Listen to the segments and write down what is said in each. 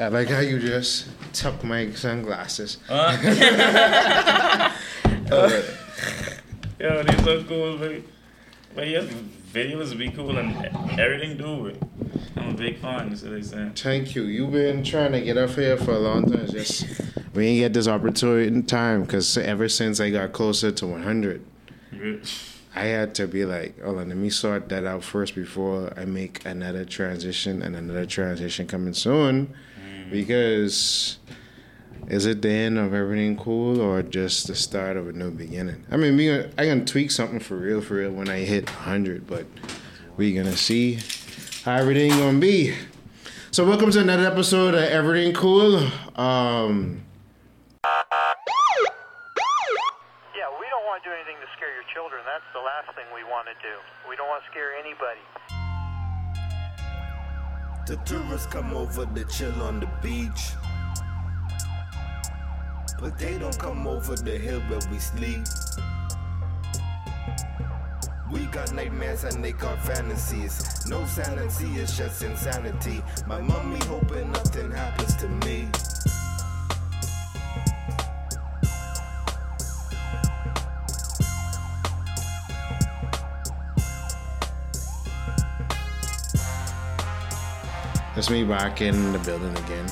I like how you just took my sunglasses. Uh, Yo, these are cool, but but yeah, videos be cool and everything do it. I'm a big fan, so they say. Thank you. You've been trying to get up here for a long time. Just we ain't get this opportunity in time because ever since I got closer to 100, I had to be like, hold on, let me sort that out first before I make another transition and another transition coming soon. Because is it the end of everything cool or just the start of a new beginning? I mean, I can tweak something for real, for real when I hit 100, but we gonna see how everything gonna be. So welcome to another episode of Everything Cool. Um, Yeah, we don't want to do anything to scare your children. That's the last thing we want to do. We don't want to scare anybody. The tourists come over to chill on the beach. But they don't come over the hill where we sleep. We got nightmares and they got fantasies. No sanity, it's just insanity. My mommy hoping nothing happens to me. It's me back in the building again.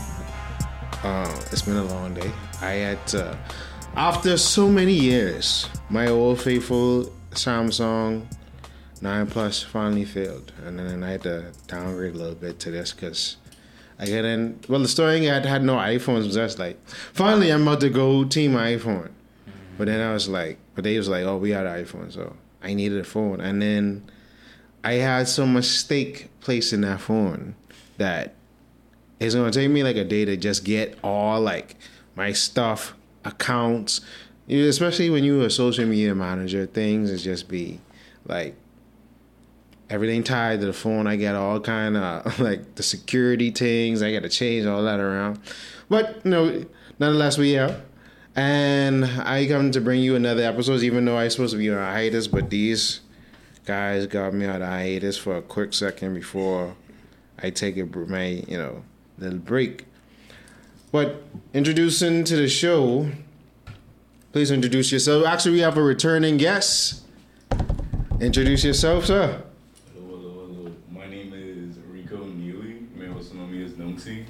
Uh, it's been a long day. I had after so many years, my old faithful Samsung 9 Plus finally failed. And then I had to downgrade a little bit to this because I get in. Well, the story I had, had no iPhones was just like, finally I'm about to go team iPhone. But then I was like, but they was like, oh, we had an iPhone. So I needed a phone. And then I had some mistake stake placed in that phone that it's gonna take me like a day to just get all like my stuff, accounts, especially when you're a social media manager, things is just be like everything tied to the phone. I got all kind of like the security things. I got to change all that around, but you know, nonetheless, we are. And I come to bring you another episode, even though I supposed to be on hiatus, but these guys got me on hiatus for a quick second before I take a my you know little break. But introducing to the show, please introduce yourself. Actually, we have a returning guest. Introduce yourself, sir. Hello, hello, hello. My name is Rico Neely. May also know me as Nuncy.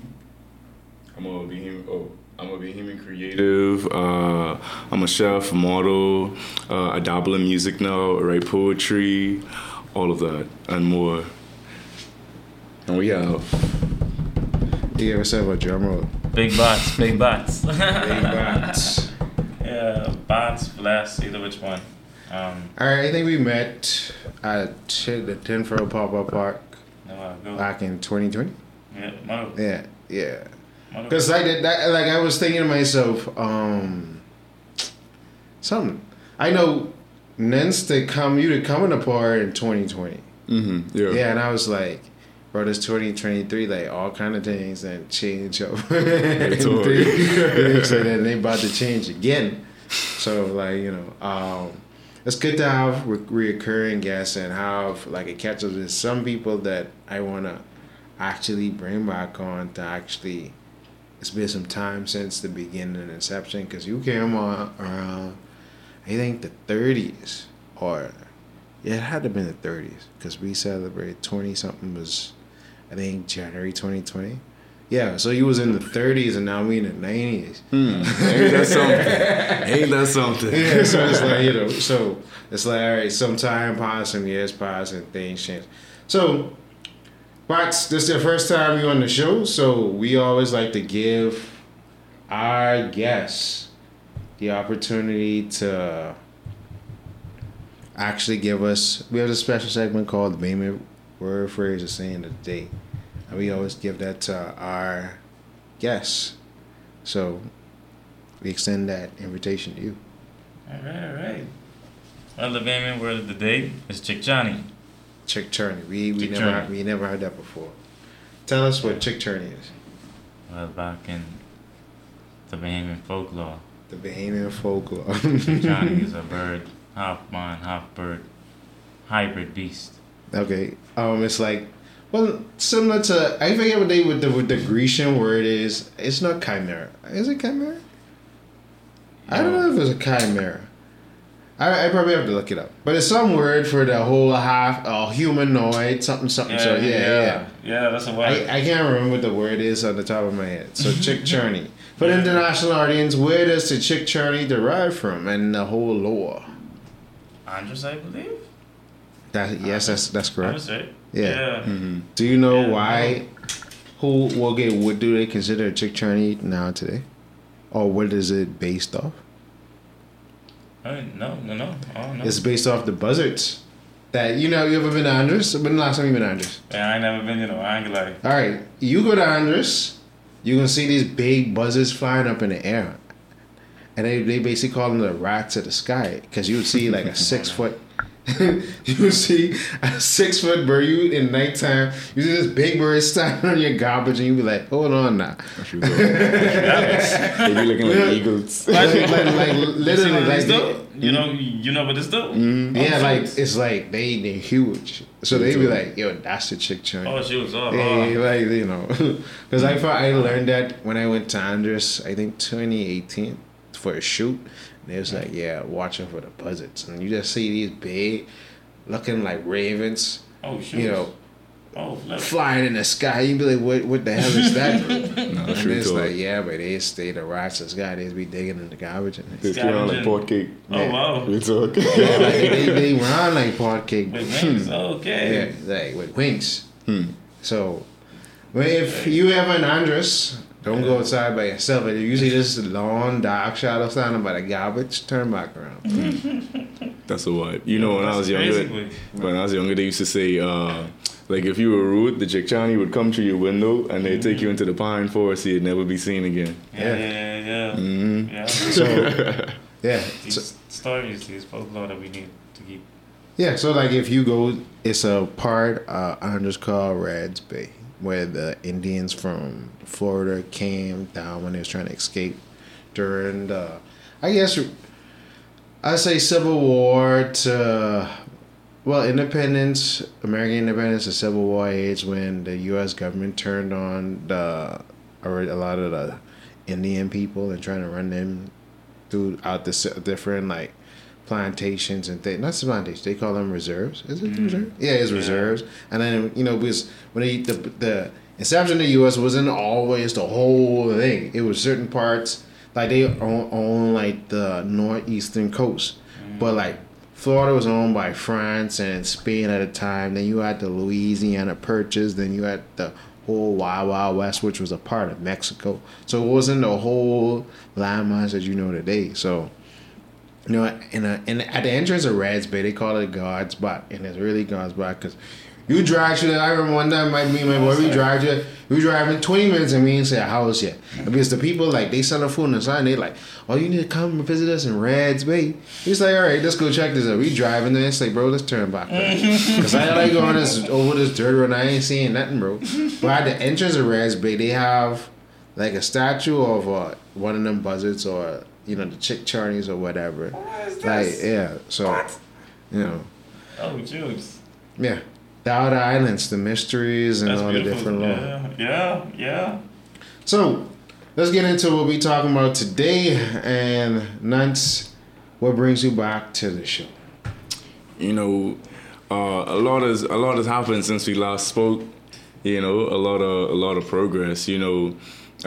I'm a Bahamian. Oh, I'm a Bahamian creative. Uh, I'm a chef, model. Uh, I dabble in music now. I write poetry, all of that and more. And we have You ever said about drum roll? Big bots, big bots. Big bats. yeah, bots, blast, either which one. Um, All right, I think we met at Ch- the Tenford Pop Up Park no, back in 2020. Yeah, mother, Yeah, yeah. Because I did that. Like I was thinking to myself, um, something. I know Nens to come, you to come in the park in 2020. mm-hmm, yeah. Yeah, and I was like, bro, this 2023, like all kind of things that change up. totally. so then they about to change again. So like you know, um, it's good to have re- reoccurring guests and have like a catch up with some people that I wanna actually bring back on to actually. It's been some time since the beginning and inception because you came on around, I think the 30s or yeah, it had to have been the 30s because we celebrated 20 something was, I think, January 2020. Yeah, so he was in the 30s and now we in the 90s. Hmm. Ain't that something? Ain't that something? Yeah, so it's like, you know, so it's like, all right, some time passed, some years passed, and things change. So, but this is the first time you on the show, so we always like to give our guests the opportunity to actually give us. We have a special segment called the Bayman Word Phrase of Saying of the Day, and we always give that to our guests. So we extend that invitation to you. All right, all right. Well, the Bamian word of the day is Chickcharney. Chick Churney. We we Chick never Churney. we never heard that before. Tell us what Chickcharney is. Well, back in the Bahamian folklore, The Bahamian folklore. Chickcharney is a bird, half man, half bird, hybrid beast. Okay. Um, it's like Well, similar to I forget what they with the with the Grecian word is. It's not chimera. Is it chimera? I don't know if it's a chimera. I, I probably have to look it up. But it's some word for the whole half uh, humanoid something something. Yeah, so yeah, yeah. yeah, yeah. That's a word. I, I can't remember what the word is on the top of my head. So chickcharney. For the international audience, where does the chickcharney derive from and the whole lore? Andros, I believe. That yes, that's that's correct. Andros, right? Yeah. Yeah. Do you know Yeah, why? Who will get? What do they consider a chickcharney now today, or what is it based off? Uh, no, no, no. Oh no. It's based off the buzzards. That you know, you ever been to Andros? When the last time you been to Andros? Yeah, I ain't never been. You know, I ain't gonna lie. All right, you go to Andros, you can see these big buzzards flying up in the air, and they they basically call them the rats of the sky because you would see like a six foot. you see a six foot bird. You in nighttime, you see this big bird standing on your garbage, and you be like, "Hold on now." They be looking like eagles. like, like, like literally, what like this they- do? You know, mm-hmm. you know what this do? Mm-hmm. yeah, Oh, like it's like they they huge. So they be like, "Yo, that's the chick churn." Oh, she was all. Hey, Oh. like you know, because I mm-hmm. thought I learned that when I went to Andros, I think 2018 for a shoot. And it was like, yeah, watching for the buzzards, and you just see these big, looking like ravens, Oh, shoot. you know, Oh, flying in the sky. You be like, what, what the hell is that? bro? Nah, and true it's talk. like, yeah, but they stay the rats in the sky. They be digging in the garbage. And They feel like Scavenging. pot cake. Oh, Yeah. wow. We talk. yeah, like they, they run like pot cake. With wings. Okay. Yeah, like with wings. Hmm. So, well, if you have an Andros, don't go outside by yourself. If you see this long dark shadow standing by the garbage, turn back around. That's a vibe. You know, when I was younger, basically- when I was younger, they used to say, uh, like, if you were rude, the Chickcharney would come through your window and they'd take you into the pine forest so you'd never be seen again. Yeah, yeah, yeah. yeah. hmm yeah. So, yeah, These so, stories, these folklore that we need to keep. yeah. So, like, if you go, it's a part uh, Andros called Reds Bay, where the Indians from Florida came down when they was trying to escape during the, I guess, I say Civil War to well, independence, American independence, the Civil War age when the U.S. government turned on the a lot of the Indian people and trying to run them throughout the different like plantations and things. Not plantations, they call them reserves. Is it mm. reserves? Yeah, it's Yeah. reserves. And then you know because when they, the the inception of the U.S. wasn't always the whole thing. It was certain parts like they own, own like the northeastern coast, mm. but like Florida was owned by France and Spain at a time. Then you had the Louisiana Purchase. Then you had the whole Wild Wild West, which was a part of Mexico. So it wasn't the whole landmass that you know today. So, you know, in a, in at the entrance of Reds Bay, they call it God's Spot, and it's really God's Spot because you drive through. I remember one time, my me and my boy, we drive to, we driving twenty minutes and we ain't see a house yet. Because the people like they food on the side, and they like, oh, you need to come and visit us in Reds Bay. He's like, all right, let's go check this out. We driving there. It's like, bro, let's turn back. Because I like going this over this dirt road. and I ain't seeing nothing, bro. But at the entrance of Reds Bay, they have like a statue of uh, one of them buzzards or you know the chickcharnies or whatever. What is Like this? yeah, so you know Oh, juice. yeah, the outer islands, the mysteries and That's all the beautiful. different law. Yeah, yeah, yeah. So let's get into what we're talking about today. And Nance, what brings you back to the show? you know, uh, a lot has a lot has happened since we last spoke. You know, a lot of a lot of progress. You know,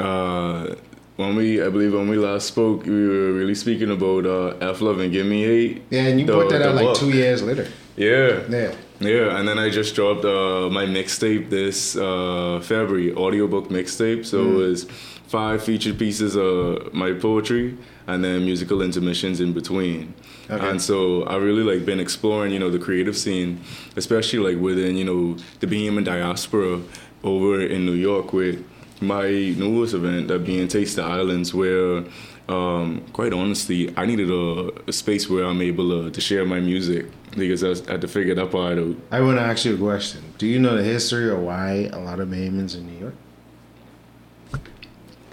uh, when we I believe when we last spoke, we were really speaking about uh, F Love and Give Me Hate. Yeah, and you The- put that out like book. two years later. Yeah, Yeah. yeah, and then I just dropped uh, my mixtape this uh, February, audiobook mixtape. So Mm. it was five featured pieces of my poetry and then musical intermissions in between. Okay. And so I really like been exploring, you know, the creative scene, especially like within, you know, the Bahamian diaspora over in New York with my newest event, that being Taste the Islands, where um, quite honestly, I needed a, a space where I'm able to, to share my music because I, was, I had to figure that part out. I want to ask you a question. Do you know the history or why a lot of Bahamians in New York?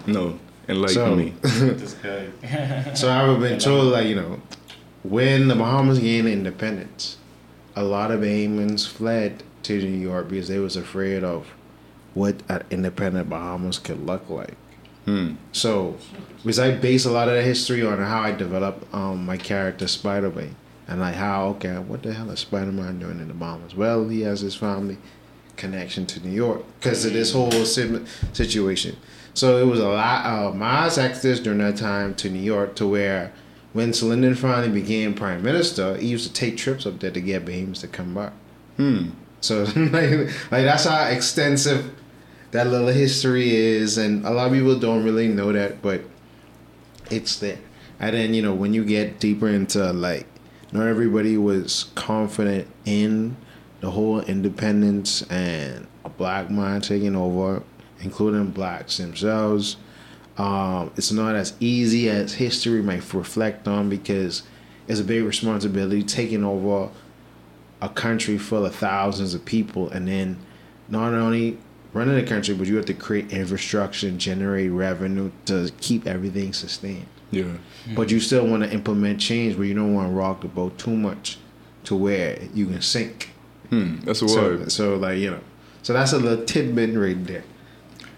No, enlighten So- me. So I've been told, like, you know, when the Bahamas gained independence, a lot of Bahamians fled to New York because they was afraid of what an independent Bahamas could look like. Hmm. So, because I base a lot of the history on how I developed um, my character Spider Man, and like how okay, what the hell is Spider Man doing in the Bahamas? Well, he has his family connection to New York because of this whole sim- situation. So it was a lot of mass exodus during that time to New York to where when Lynden finally became prime minister, he used to take trips up there to get Bahamas to come back. Hmm. So like, like that's how extensive that little history is, and a lot of people don't really know that, but it's there. And then you know when you get deeper into like, not everybody was confident in the whole independence and a black man taking over, including blacks themselves. Um, it's not as easy as history might reflect on because it's a big responsibility taking over a country full of thousands of people and then not only running the country but you have to create infrastructure and generate revenue to keep everything sustained Yeah. but you still want to implement change but you don't want to rock the boat too much to where you can sink Hmm. That's a so, word. so like you know so that's a little tidbit right there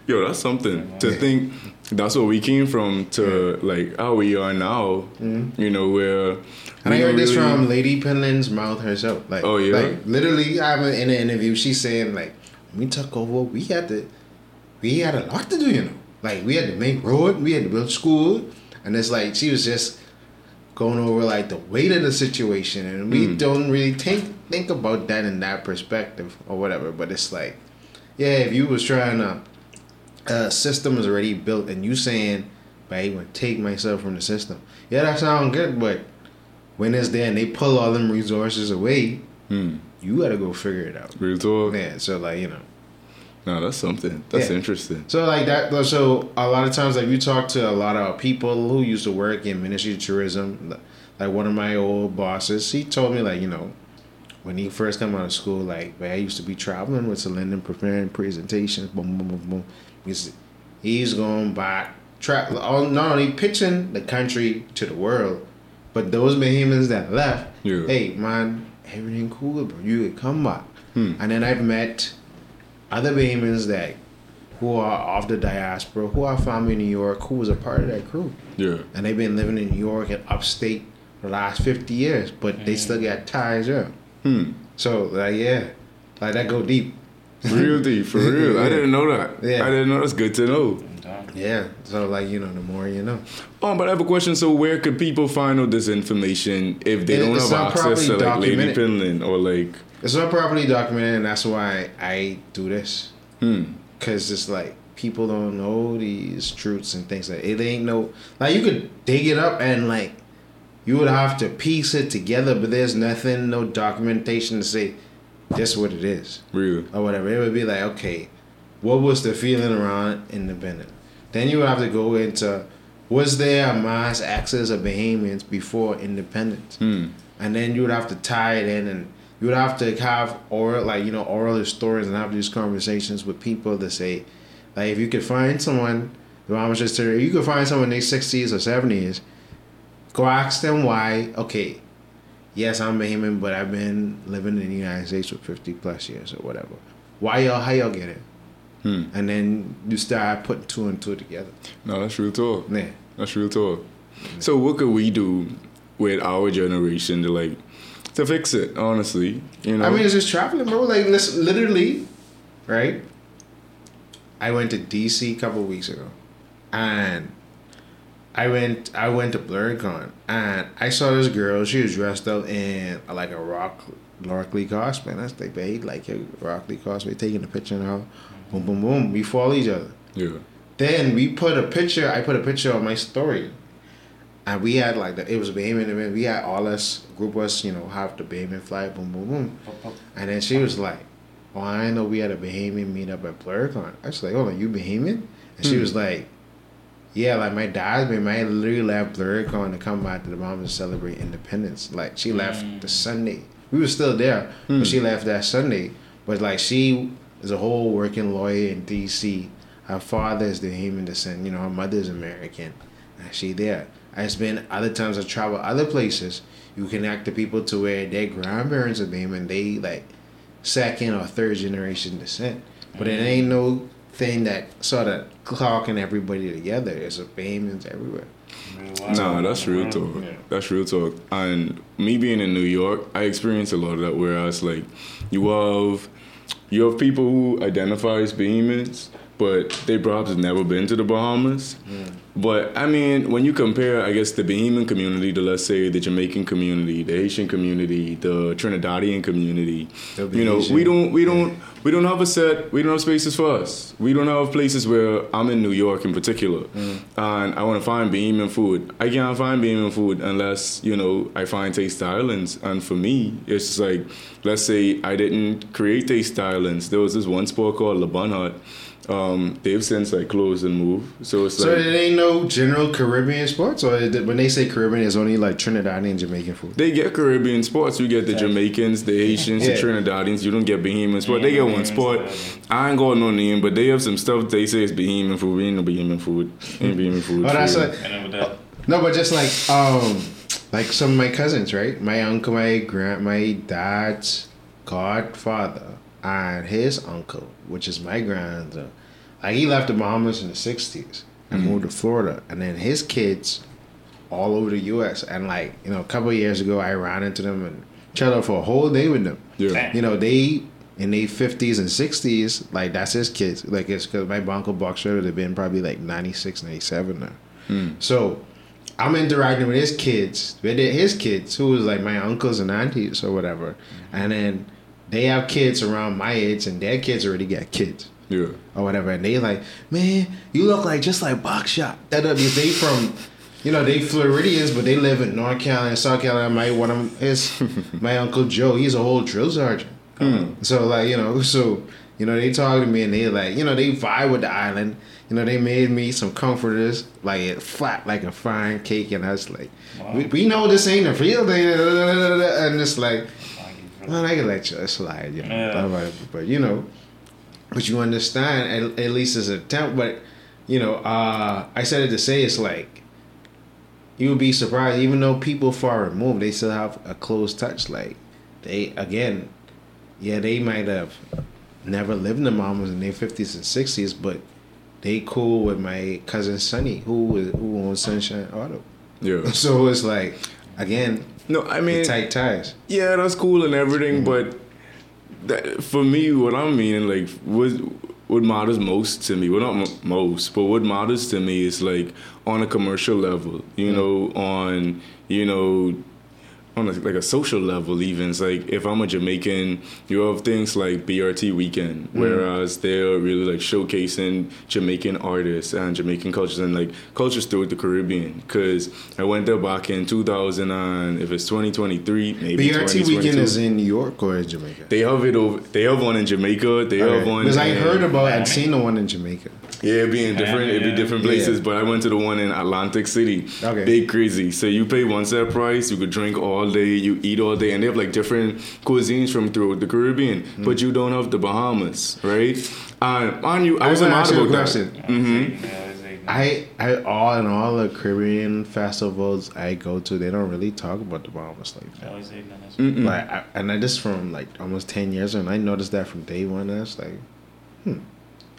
Yo, that's something to Yeah. think. That's where we came from to like how we are now. You know where. Mm-hmm. And I heard this really- from Lady Pindling's mouth herself. Like, Oh, yeah? like literally, I'm in an interview. She's saying like, when we took over, we had to, we had a lot to do. You know, like we had to make road, we had to build school, and it's like she was just going over like the weight of the situation, and we Mm. don't really think think about that in that perspective or whatever. But it's like, yeah, if you was trying to, uh, system is already built, and you saying, "But I want to take myself from the system." Yeah, that sounds good, but when it's there and they pull all them resources away, Hmm. you gotta go figure it out. Real talk. Yeah, so like you know, No, that's something. That's Yeah. interesting. so like that. So a lot of times, like you talk to a lot of people who used to work in Ministry of Tourism. Like one of my old bosses, he told me like you know, when he first come out of school, like man, I used to be traveling with Celine preparing presentations. Boom, boom, boom, boom. He's he's going back, tra- not only pitching the country to the world, but those Bahamians that left. Yeah. Hey man, everything cool, bro. You could come back. Hmm. And then I've met other Bahamians that who are of the diaspora, who are family in New York, who was a part of that crew. Yeah. And they've been living in New York and upstate for the last 50 years, but they still got ties there. Hmm. So, like, yeah, like that go deep. Real deep, for real. I didn't know that. Yeah. I didn't know. That's good to know. Yeah, so, like, you know, the more you know. Um, but I have a question. So, where could people find all this information if they It- don't have access to like Lady documented. Pindling or like? It's not properly documented, and that's why I do this. Hmm. Because it's like, people don't know these truths and things like It ain't no, like, you could dig it up and, like, you would have to piece it together, but there's nothing, no documentation to say this what it is. Real. or whatever. It would be like, okay, what was the feeling around independent? Then you would have to go into was there a mass access of Bahamians before independence? Hmm. And then you would have to tie it in and you would have to have oral like, you know, oral historians and have these conversations with people to say, like if you could find someone the just if you could find someone in their sixties or seventies, go ask them why, okay, yes, I'm Bahamian, but I've been living in the United States for 50 plus years or whatever. Why y'all, how y'all get it? Hmm. And then you start putting two and two together. No, that's real talk. Yeah. That's real talk. So, what could we do with our generation to like to fix it? Honestly, you know. I mean, it's just traveling, bro. Like, listen, literally, right? I went to DC a couple weeks ago, and I went. I went to Blerdcon, and I saw this girl. She was dressed up in like a rock, Rock Lee cosplay. That's they paid like a Rock Lee cosplay, taking a picture and all. Boom, boom, boom. We follow each other. yeah. Then we put a picture. I put a picture on my story, and we had like the, it was Bahamian event. We had all us group us, you know, have the Bahamian flag, boom, boom, boom. And then she was like, "Oh, I know we had a Bahamian meetup at Blerdcon." I was like, "Oh, you Bahamian?" And she Hmm. was like, "Yeah, like my dad's been. I literally left Blerdcon to come back to the Bahamas to celebrate independence. Like she left the Sunday. We were still there, Hmm. but she left that Sunday. But like she is a whole working lawyer in D.C. Her father is the Bahamian descent. You know, her mother is American. She there. It's been other times I travel other places. You connect the people to where their grandparents are Bahamian. They like second or third generation descent. But it ain't no thing that sort of clocking everybody together. It's a Bahamians everywhere. Nah, that's real talk. Yeah. That's real talk. And me being in New York, I experienced a lot of that. Whereas, like, you have you have people who identify as Bahamians, but they perhaps have never been to the Bahamas. Mm. But I mean, when you compare, I guess the Bahamian community to let's say the Jamaican community, the Haitian community, the Trinidadian community, The you know, Belizean. we don't we don't we don't have a set. We don't have spaces for us. We don't have places where I'm in New York in particular, mm. and I want to find Bahamian food. I can't find Bahamian food unless you know I find Taste Islands. And for me, it's just like let's say I didn't create Taste Islands. There was this one spot called Le Bon Hut. Um, they've since like closed and moved. So it's like So like it ain't no general Caribbean sports, or it- when they say Caribbean, it's only like Trinidadian and Jamaican food. They get Caribbean sports. You get the Jamaicans, the Haitians, the Trinidadians. You don't get Bahamian sport. They get one sport. I ain't got no name, but they have some stuff they say is Bahamian food. We ain't no Bahamian food. Ain't Bahamian food. Oh, that's food. like And then no, but just like um, like some of my cousins, right? My uncle, my grand, my dad's godfather, and his uncle, which is my grandfather. Like he left the Bahamas in the '60s and mm-hmm. moved to Florida, and then his kids all over the U.S. And like you know, a couple of years ago, I ran into them and chatted for a whole day with them. yeah. You know, they in their fifties and sixties, like that's his kids. Like it's because my uncle Boxer would have been probably like 96, 97 now. Hmm. So I'm interacting with his kids, with his kids, who was like my uncles and aunties or whatever, hmm. and then they have kids around my age, and their kids already got kids Yeah. or whatever, and they like, man, you look like just like Buckshot. That that is they from, you know, they Floridians, but they live in North Carolina, South Carolina. My one of 'em is my uncle Joe. He's a whole drill sergeant. Hmm. So like you know, so you know they talk to me and they like you know they vibe with the island. You know they made me some comforters like it flat like a fine cake, and I was like, we, we know this ain't a real thing, and it's like. Well, I can let you slide, you know. Yeah. But, but you know, but you understand at, at least as an attempt. But you know, uh, I said it to say it's like you would be surprised, even though people far removed, they still have a close touch. Like they again, yeah, they might have never lived in the Bahamas in their fifties and sixties, but they cool with my cousin Sonny, who is- who owns Sunshine Auto. Yeah. So it's like again, No, I the mean, tight ties. yeah, that's cool and everything, mm-hmm. but that, for me, what I'm meaning, like, what what matters most to me, well, not m- most, but what matters to me is like on a commercial level, you mm-hmm. know, on you know. On a, like a social level, even it's like if I'm a Jamaican, you have things like BRT Weekend, mm. whereas they're really like showcasing Jamaican artists and Jamaican cultures and like cultures throughout the Caribbean. Because I went there back in 2000 and if it's 2023, maybe BRT 2022. weekend is in New York or in Jamaica? They have it over. They have one in Jamaica. They have one. Because I heard about and seen the one in Jamaica. Yeah, it'd be in different. It'd be different places. Yeah. But I went to the one in Atlantic City. Okay. Big crazy. So you pay one set price. You could drink all day. You eat all day, and they have like different cuisines from throughout the Caribbean. Hmm. But you don't have the Bahamas, right? And on you, I I'm wasn't gonna mad ask you a about that. question. Mm-hmm. I, I all in all the Caribbean festivals I go to, they don't really talk about the Bahamas like that. Mm. Like, I, and I just from like almost ten years, and I noticed that from day one. That's like, hmm,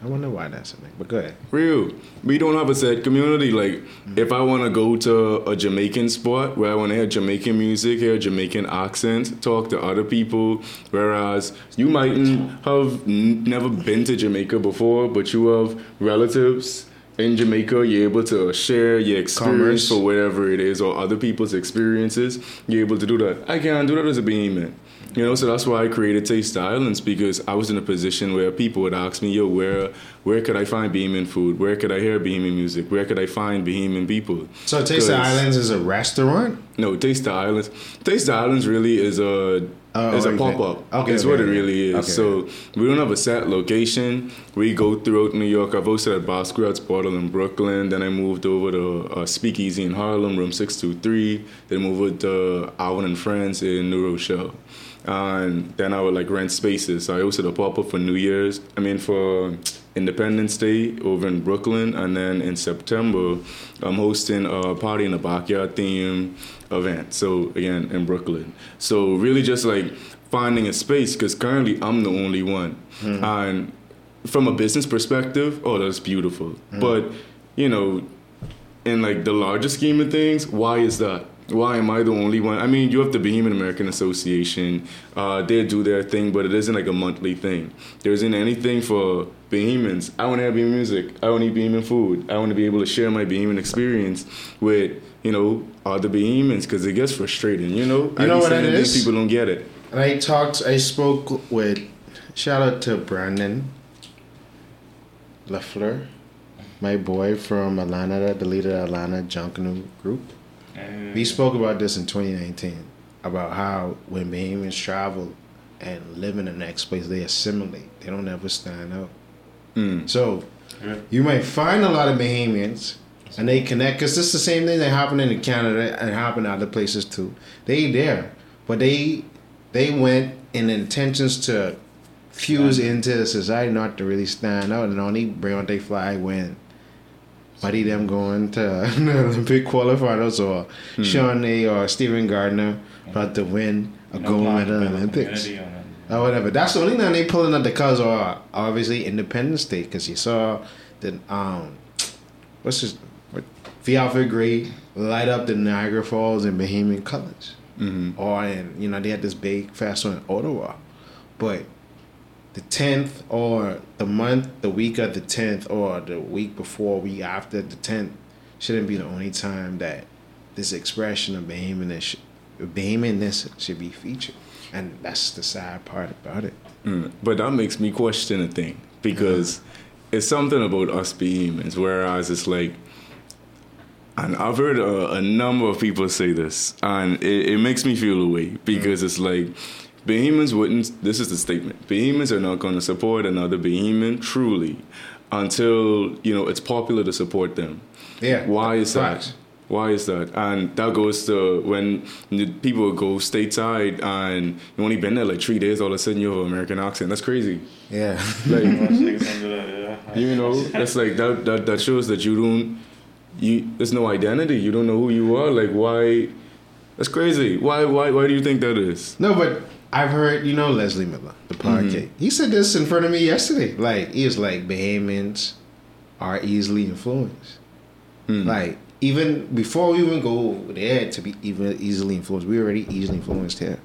I wonder why that's a thing. But go ahead. Real. We don't have a set community. Like, if I want to go to a Jamaican spot where I want to hear Jamaican music, hear Jamaican accent, talk to other people, whereas you mightn't have n- never been to Jamaica before, but you have relatives in Jamaica, you're able to share your experience Commerce. for whatever it is or other people's experiences. You're able to do that. I can't do that as a Bahamian. You know, so that's why I created Taste Islands because I was in a position where people would ask me, "Yo, where where could I find Bahamian food? Where could I hear Bahamian music? Where could I find Bahamian people?" So Taste Islands is a restaurant. No, Taste the Islands. Taste the Islands really is a Oh, is a pop up. Okay, it's okay, what it really is. Okay. So we don't have a set location. We go throughout New York. I've hosted at Basquiat's Bottle in Brooklyn. Then I moved over to uh, Speakeasy in Harlem, room six two three. Then moved over to Alvin and Friends in New Rochelle. And then I would like rent spaces. So I hosted a pop up for New Year's. I mean for Independence Day over in Brooklyn, and then in September I'm hosting a party in the backyard theme event. So again, in Brooklyn. So really just like finding a space because currently I'm the only one, mm-hmm. and from a business perspective, oh, that's beautiful. Mm-hmm. But you know, in like the larger scheme of things, why is that? Why am I the only one? I mean, you have the Bahamian American Association. Uh, they do their thing, but it isn't like a monthly thing. There isn't anything for Bahamians. I want to have Bahamian music. I want to eat Bahamian food. I want to be able to share my Bahamian experience with, you know, other Bahamians because it gets frustrating, you know? I know what it is? People don't get it. And I talked, I spoke with, shout out to Brandon LaFleur, my boy from Atlanta, the leader of Atlanta Junkanoo Group. Mm. We spoke about this in 2019 about how when Bahamians travel and live in the next place, they assimilate. They don't ever stand out. Mm. So Yeah. you might find a lot of Bahamians and they connect because this is the same thing that happened in Canada and happened other places too. They there, but they they went in intentions to fuse into the society, not to really stand out, and only bring on they fly when. Buddy them going to the Olympic qualifiers or Shaunae or Steven Gardiner about to win a No gold medal in Olympics. Or whatever. That's the only thing they pulling up the cause or obviously Independence Day because you saw the um what's his what V Alpha Gray light up the Niagara Falls in Bahamian colors. hmm Or and you know they had this big festival in Ottawa, but the tenth or the month, the week of the tenth or the week before, week after the tenth shouldn't be the only time that this expression of Bahamianness, Bahamianness should be featured, and that's the sad part about it. Mm. But that makes me question a thing because it's something about us Bahamians, whereas it's like, and I've heard a, a number of people say this, and it, it makes me feel away because it's like, Bahamians wouldn't, this is the statement, Bahamians are not going to support another Bahamian truly until, you know, it's popular to support them. Yeah. Why is Facts. that? Why is that? And that goes to when the people go stateside and you only been there like three days, all of a sudden you have an American accent. That's crazy. Yeah. Like Watch niggas under that, yeah. you know, that's like that, that that shows that you don't you there's no identity. You don't know who you are. Like why that's crazy. Why why why do you think that is? No, but I've heard, you know, Leslie Miller, the podcast. He said this in front of me yesterday. Like, he was like, Bahamians are easily influenced. Hmm. Like, even before we even go there to be even easily influenced, we're already easily influenced here.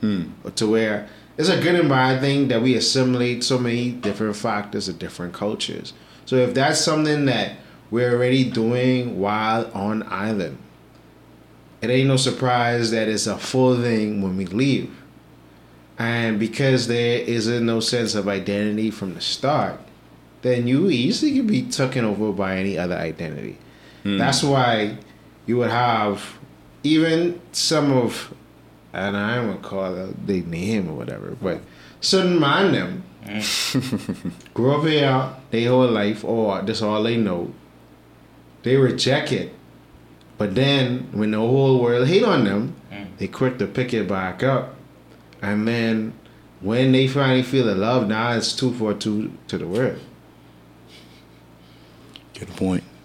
Hmm. To where it's a good and bad thing that we assimilate so many different factors of different cultures. So if that's something that we're already doing while on island, it ain't no surprise that it's a full thing when we leave. And because there isn't no sense of identity from the start, then you easily can be taken over by any other identity. Hmm. That's why you would have even some of, and I don't want to call it they name or whatever, but certain man them. Hmm. Grew up here their whole life, or that's all they know. They reject it, but then when the whole world hate on them, hmm. they quick to pick it back up, and then when they finally feel the love, now it's two for two to the world. Good point.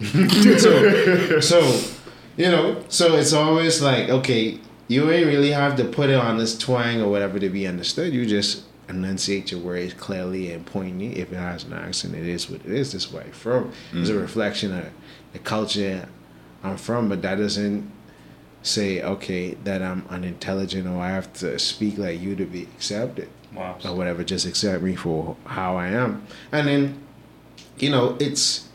so, so you know, so it's always like, okay, you ain't really have to put it on this twang or whatever to be understood. You just enunciate your words clearly and pointly. If it has an accent, it is what it is. This way from it's a mm. reflection of the culture I'm from, but that doesn't say okay that I'm unintelligent or I have to speak like you to be accepted Wow. or whatever. Just accept me for how I am, and then you know it's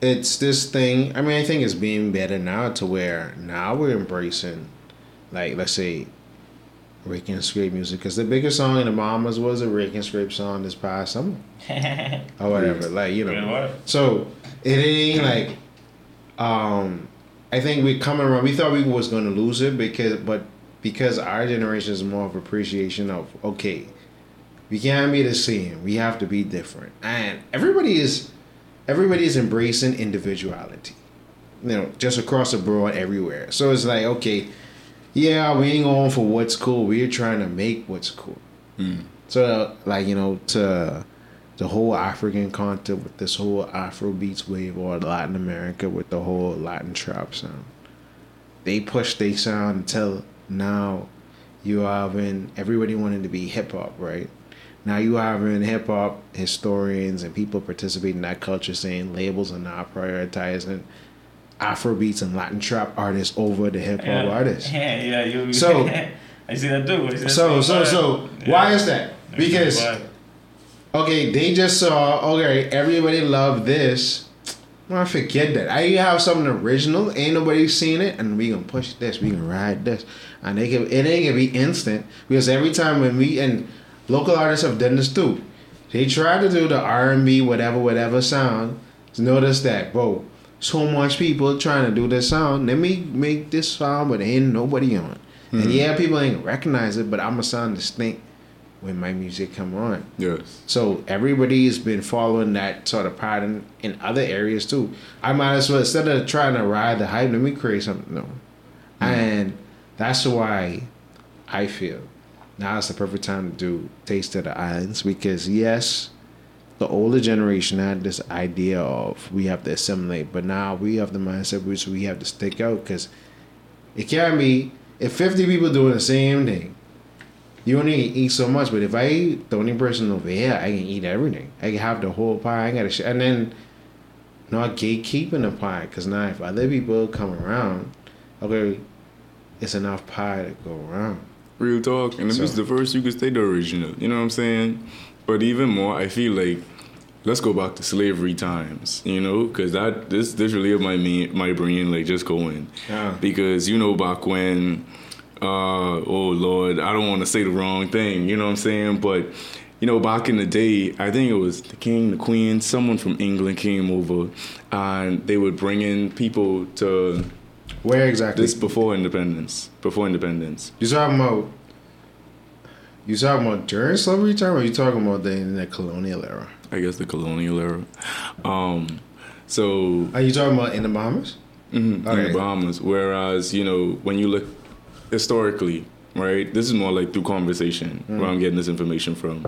it's this thing. I mean, I think it's being better now to where now we're embracing, like let's say, rake and scrape music because the biggest song in the Mamas was a rake and scrape song this past summer or whatever. Like you know, so it ain't like, um, I think we coming around. We thought we was gonna lose it because, but because our generation is more of appreciation of okay, we can't be the same. We have to be different, and everybody is, everybody is embracing individuality. You know, just across the board, everywhere. So it's like okay, yeah, we ain't going for what's cool. We're trying to make what's cool. Mm. So like you know to the whole African continent with this whole Afro beats wave or Latin America with the whole Latin trap sound. they pushed their sound until now you having everybody wanted to be hip hop, right? Now you having hip hop historians and people participating in that culture saying labels are not prioritizing Afrobeats and Latin trap artists over the hip hop yeah. artists. Yeah, yeah. You, So- I see that too. I see that So same so so Yeah. why is that? Because. Okay, they just saw okay, everybody loved this. Well, I forget that. I have something original, ain't nobody seen it, and we gonna push this, we gonna ride this. And they can it ain't gonna be instant because every time when we and local artists have done this too. They try to do the R and B whatever whatever sound. Notice that, bro. So much people trying to do this sound. Let me make this sound, but ain't nobody on. And mm-hmm. yeah, people ain't gonna recognize it, but I'ma sound distinct when my music come on. Yes. So everybody's been following that sort of pattern in other areas too. I might as well instead of trying to ride the hype, let me create something new. Mm-hmm. And that's why I feel now is the perfect time to do Taste of the Islands because yes, the older generation had this idea of we have to assimilate, but now we have the mindset which we have to stick out because it can't be if fifty people doing the same thing you only eat so much, but if I eat the only person over here, I can eat everything. I can have the whole pie. I gotta sh- and then not gatekeeping the pie, cause now if other people come around, okay, it's enough pie to go around. Real talk. And if So- it's diverse, you can stay the original. You know what I'm saying? But even more, I feel like let's go back to slavery times. You know, because that this this really my me my brain like just going. Yeah. Because you know back when, uh, oh Lord, I don't want to say the wrong thing. You know what I'm saying? But you know, back in the day, I think it was the king, the queen, someone from England came over, and they would bring in people to Where exactly? this before independence. Before independence. you talking about? You talking about during slavery time, or you talking about the in the colonial era? I guess the colonial era. Um, so Are you talking about in the Bahamas? mhm, in the Bahamas. Whereas you know when you look historically, right? This is more like through conversation where I'm getting this information from.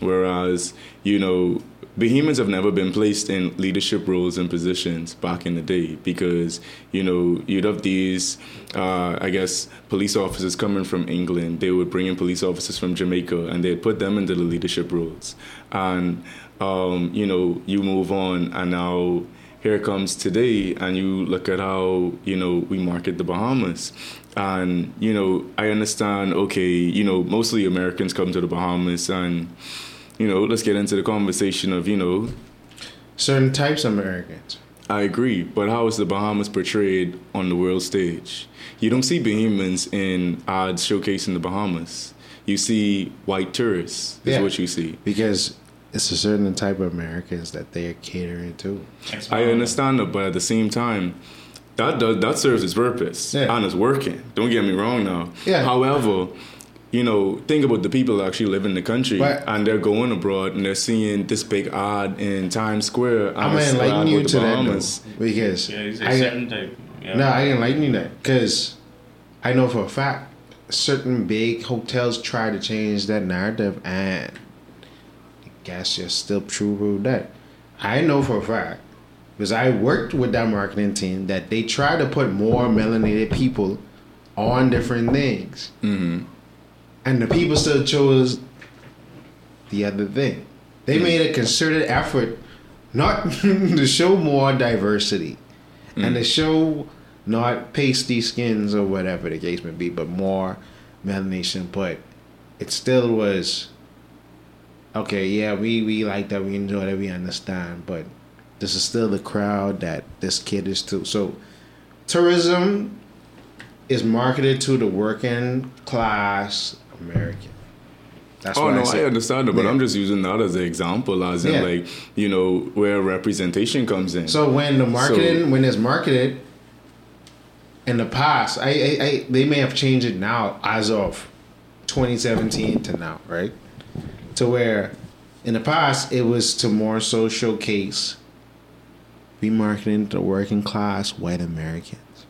Whereas you know. Bahamians have never been placed in leadership roles and positions back in the day because, you know, you'd have these, uh, I guess, police officers coming from England. They would bring in police officers from Jamaica and they'd put them into the leadership roles. And, um, you know, you move on and now here comes today and you look at how you know we market the bahamas and you know i understand okay you know mostly americans come to the bahamas and you know let's get into the conversation of you know Certain types of Americans. i agree but how is the bahamas portrayed on the world stage you don't see bahamians in ads showcasing the bahamas you see white tourists is Yeah. what you see Because it's a certain type of Americans that they are catering to. I understand that, but at the same time, that does that serves its purpose Yeah. and it's working. Don't get me wrong now. Yeah. However, you know, think about the people that actually live in the country But- and they're going abroad and they're seeing this big ad in Times Square. I'm it's gonna an ad enlighten you to the that Bahamas. though, because Yeah, you say I, certain type. Yeah. no, I didn't enlighten you that because I know for a fact certain big hotels try to change that narrative, and I guess you're still true with that. I know for a fact because I worked with that marketing team that they try to put more melanated people on different things, hmm and the people still chose the other thing. They made a concerted effort not to show more diversity and to show not pasty skins or whatever the case may be, but more melanation. But it still was okay. Yeah, we we like that, we enjoy that, we understand. But this is still the crowd that this kid is to. So tourism is marketed to the working class American. That's Oh no, I, said. understand it, but Yeah. I'm just using that as an example, as in Yeah. like you know where representation comes in. So when the marketing, when it's marketed in the past, I, I, I they may have changed it now as of 2017 to now, right? To where in the past it was to more so showcase be marketing to working class white Americans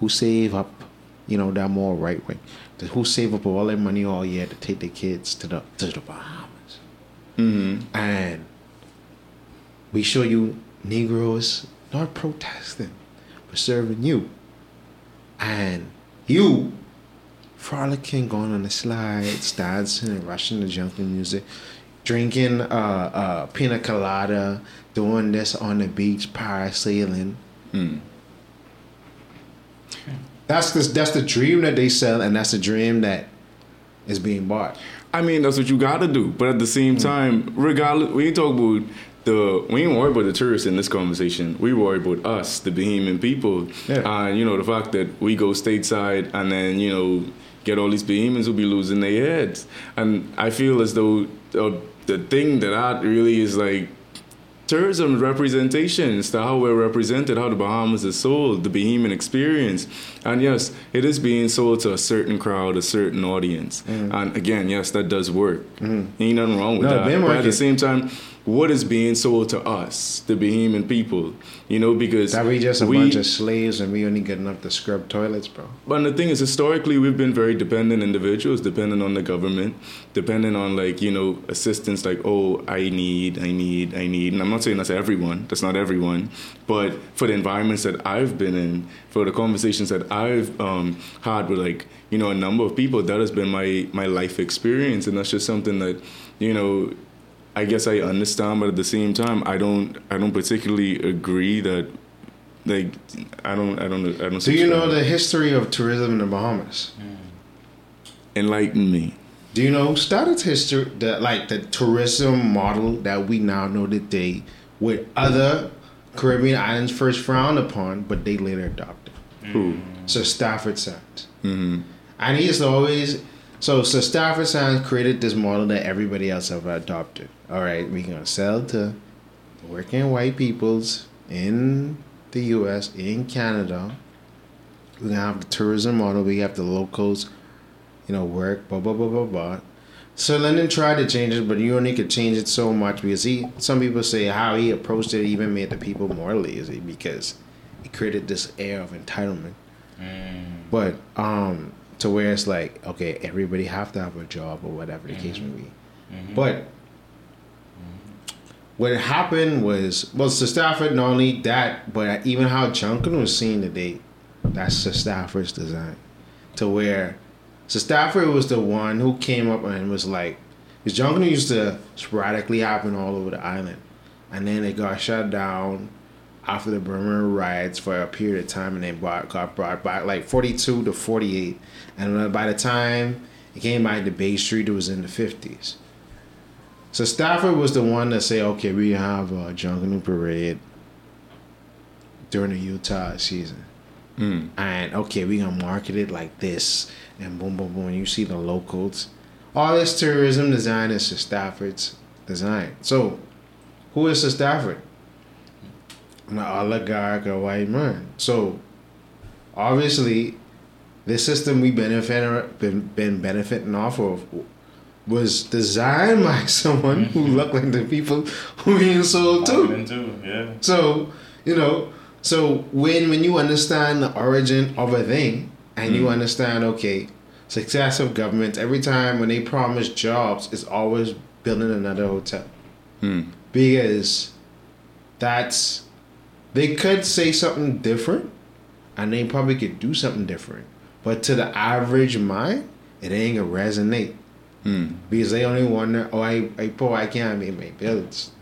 who save up, you know, that more right wing, who save up all their money all year to take their kids to the to the Bahamas hmm and we show you Negroes not protesting, but serving you. and you frolicking, going on the slides, dancing and rushing the jungle music, drinking uh, uh, pina colada, doing this on the beach, parasailing. That's the that's the dream that they sell, and that's the dream that is being bought. I mean, that's what you gotta do. But at the same Hmm. time, regardless, we ain't talk about the we ain't worried about the tourists in this conversation. We worry about us, the Bahamian people, Yeah. and you know the fact that we go stateside and then you know get all these Bahamians who be losing their heads. And I feel as though uh, the thing that I really is like tourism representation is to how we're represented, how the Bahamas is sold, the Bahamian experience. And yes, it is being sold to a certain crowd, a certain audience. And again, yes, that does work. Ain't nothing wrong with No, that. But at the same time, what is being sold to us, the Bahamian people? You know, because That we just a we- bunch of slaves, and we only good enough to scrub toilets, bro. but the thing is, historically, we've been very dependent individuals, dependent on the government, dependent on like you know assistance. Like, oh, I need, I need, I need. And I'm not saying that's everyone. That's not everyone. But for the environments that I've been in, for the conversations that I've um, had with like you know a number of people, that has been my my life experience, and that's just something that you know. I guess I understand, but at the same time, I don't. I don't particularly agree that, like, I don't. I don't. I don't. Do you know the history of tourism in the Bahamas? Enlighten me. Do you know who started history, the like the tourism model that we now know today, with other Caribbean islands first frowned upon, but they later adopted? Who? Sir Stafford Sands. hmm And he to always. So Sir Stafford Sands created this model that everybody else have adopted. All right, we're gonna sell to working white peoples in the U.S. in Canada. We're gonna have the tourism model. We have the locals, you know, work. Blah blah blah blah blah. So Lynden tried to change it, but you only could change it so much because he. Some people say how he approached it even made the people more lazy because he created this air of entitlement. But um, to where it's like, okay, everybody have to have a job or whatever the case may be. Mm-hmm. But mm-hmm. what happened was, well, Sir Stafford not only that, but even how Junkanoo was seen today, that's Sir Stafford's design. To where Sir Stafford was the one who came up and was like, because Junkanoo used to sporadically happen all over the island, and then it got shut down after the Burma riots for a period of time, and then brought, got brought back like 42 to 48, and by the time it came back to Bay Street, it was in the 50s. So Stafford was the one to say, okay, we have a Junkanoo parade during the Utah season. Mm. And okay, we gonna market it like this, and boom, boom, boom. You see the locals. All this tourism design is Sir Stafford's design. So, who is Sir Stafford? An oligarch, a white man. So, obviously, this system we benefit been been benefiting off of was designed by someone who looked like the people who being sold to. Happening too, yeah. So, you know, so when when you understand the origin of a thing and you understand, okay, success of governments, every time when they promise jobs, it's always building another hotel. Mm. Because that's they could say something different and they probably could do something different. But to the average mind, it ain't gonna resonate. Mm. Because they only wonder, oh I I poor I can't pay my bills.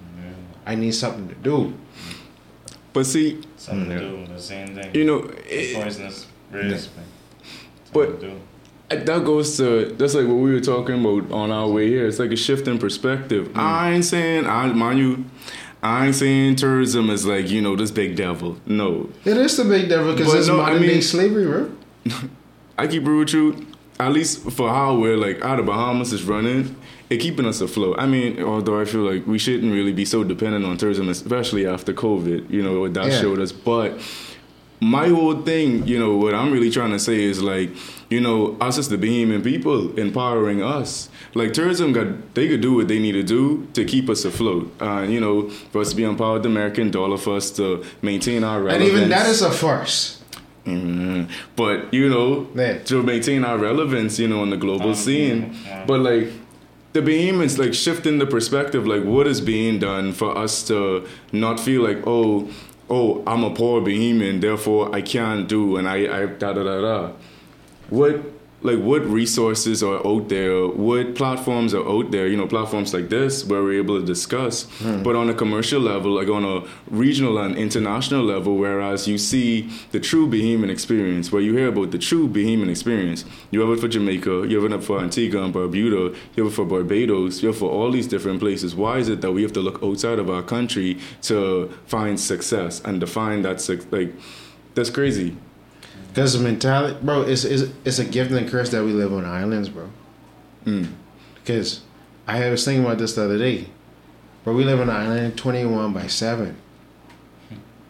I need something to do. But see, Something Yeah. to do, the same thing. you know, It's it, poisonous risk, man. But- Something to do. that goes to that's like what we were talking about on our way here. It's like a shift in perspective. I ain't saying, I mind you, I ain't saying tourism is like you know this big devil. No, It is the big devil because it's no, I modern day slavery, bro. I keep real with you. At least for how we're like how the Bahamas is running, it keeping us afloat. I mean, although I feel like we shouldn't really be so dependent on tourism, especially after COVID. You know what that Yeah. showed us. But my whole thing, you know, what I'm really trying to say is like, you know, us as the Bahamian people empowering us. Like tourism got they could do what they need to do to keep us afloat. Uh, you know, for us to be empowered with the American dollar, for us to maintain our And even that is a farce. Mhm. But you know, Yeah. to maintain our relevance, you know, on the global Um, scene. yeah. But like the Bahamians, like shifting the perspective, like what is being done for us to not feel like, oh, oh, I'm a poor Bahamian, therefore I can't do, and I, I da da da da. What like what resources are out there? What platforms are out there? You know, platforms like this where we're able to discuss, hmm. but on a commercial level, like on a regional and international level. Whereas you see the true Bahamian experience, where you hear about the true Bahamian experience. You have it for Jamaica, you have it for Antigua and Barbuda, you have it for Barbados, you have it for all these different places. Why is it that we have to look outside of our country to find success and define that like? That's crazy. Because the mentality, bro, it's, it's it's a gift and a curse that we live on islands, bro. Mm. Because I was thinking about this the other day, bro. We live on an island twenty one by seven,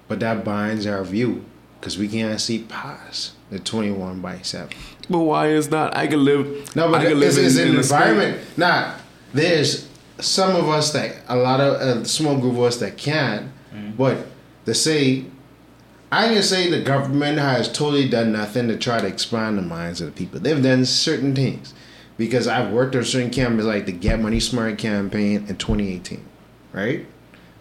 but that binds our view because we can't see past the twenty one by seven. But why is that? I can live. No, but I can it's, it's in, an in a state- environment. Nah, there's some of us that a lot of a small group of us that can't, but to say, I can say the government has totally done nothing to try to expand the minds of the people. They've done certain things because I've worked on certain campaigns like the Get Money Smart campaign in 2018, right?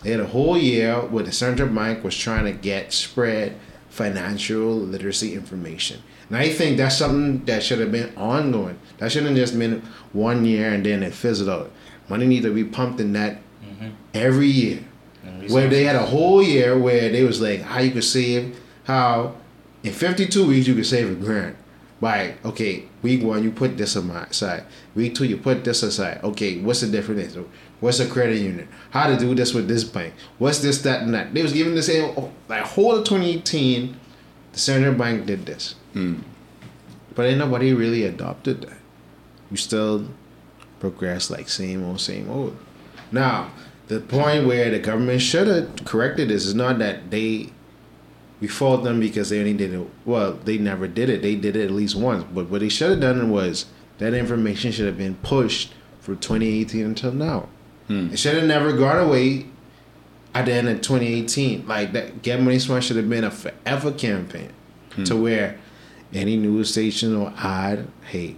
They had a whole year where the central bank was trying to get spread financial literacy information. And I think that's something that should have been ongoing. That shouldn't have just been one year and then it fizzled out. Money needs to be pumped in that mm-hmm. every year. Where they had a whole year where they was like how you could save, how in 52 weeks you could save a grand. By okay, week one you put this aside. Week two you put this aside. Okay, what's the difference? What's a credit union? How to do this with this bank? What's this, that, and that? They was giving the same like whole of 2018. The central bank did this, Mm. but ain't nobody really adopted that. You still progress like same old, same old. Now, the point where the government should have corrected this is not that they we fault them because they only did it well, they never did it. They did it at least once. But what they should have done was that information should have been pushed from 2018 until now. Hmm. It should have never gone away at the end of 2018. Like that Get Money Smart should have been a forever campaign to where any news station or ad, hey,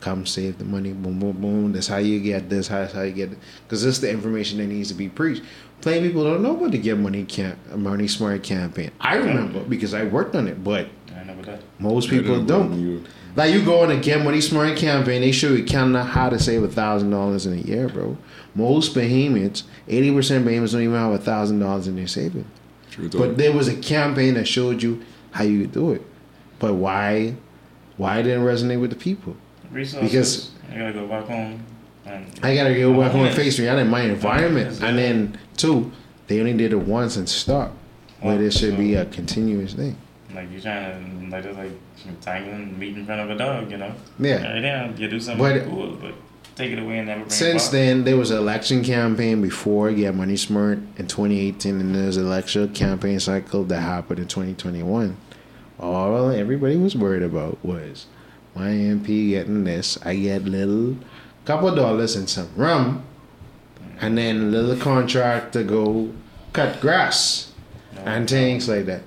come save the money, boom, boom, boom. That's how you get this. That's how you get it. Because this is the information that needs to be preached. Plain people don't know about the Get Money camp, uh, Money Smart campaign. I remember because I worked on it, but I never did. most people don't don't. you. Like you go on a Get Money Smart campaign, they show you kind of how to save a thousand dollars in a year, bro. Most Bahamians, eighty percent Bahamians don't even have a thousand dollars in their savings. True. But there was a campaign that showed you how you could do it. But why? Why didn't resonate with the people? Resources. Because- I gotta go back home. And I gotta go back home and Yeah. face reality in my environment. And then two, they only did it once and stopped. Where there should be a continuous thing. Like you're trying to like just like tangling meat in front of a dog, you know? Yeah. Right now you do something But- cool, but take it away and never bring Since then, there was an election campaign before Yeah, Money Smart in 2018, and there's an election campaign cycle that happened in 2021. All everybody was worried about was my MP getting this. I get little couple dollars and some rum, and then a little contract to go cut grass and things like that.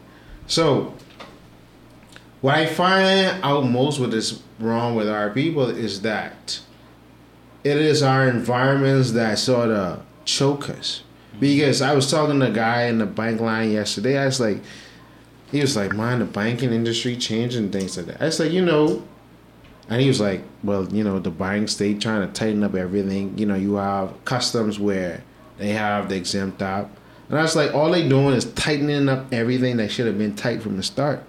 So, what I find out most what is wrong with our people is that it is our environments that sort of choke us. Mm-hmm. Because I was talking to a guy in the bank line yesterday. I was like, he was like, man, the banking industry changing things like that. I was like, you know, and he was like, well, you know, the banks they trying to tighten up everything. You know, you have customs where they have the exempt op, and I was like, all they doing is tightening up everything that should have been tight from the start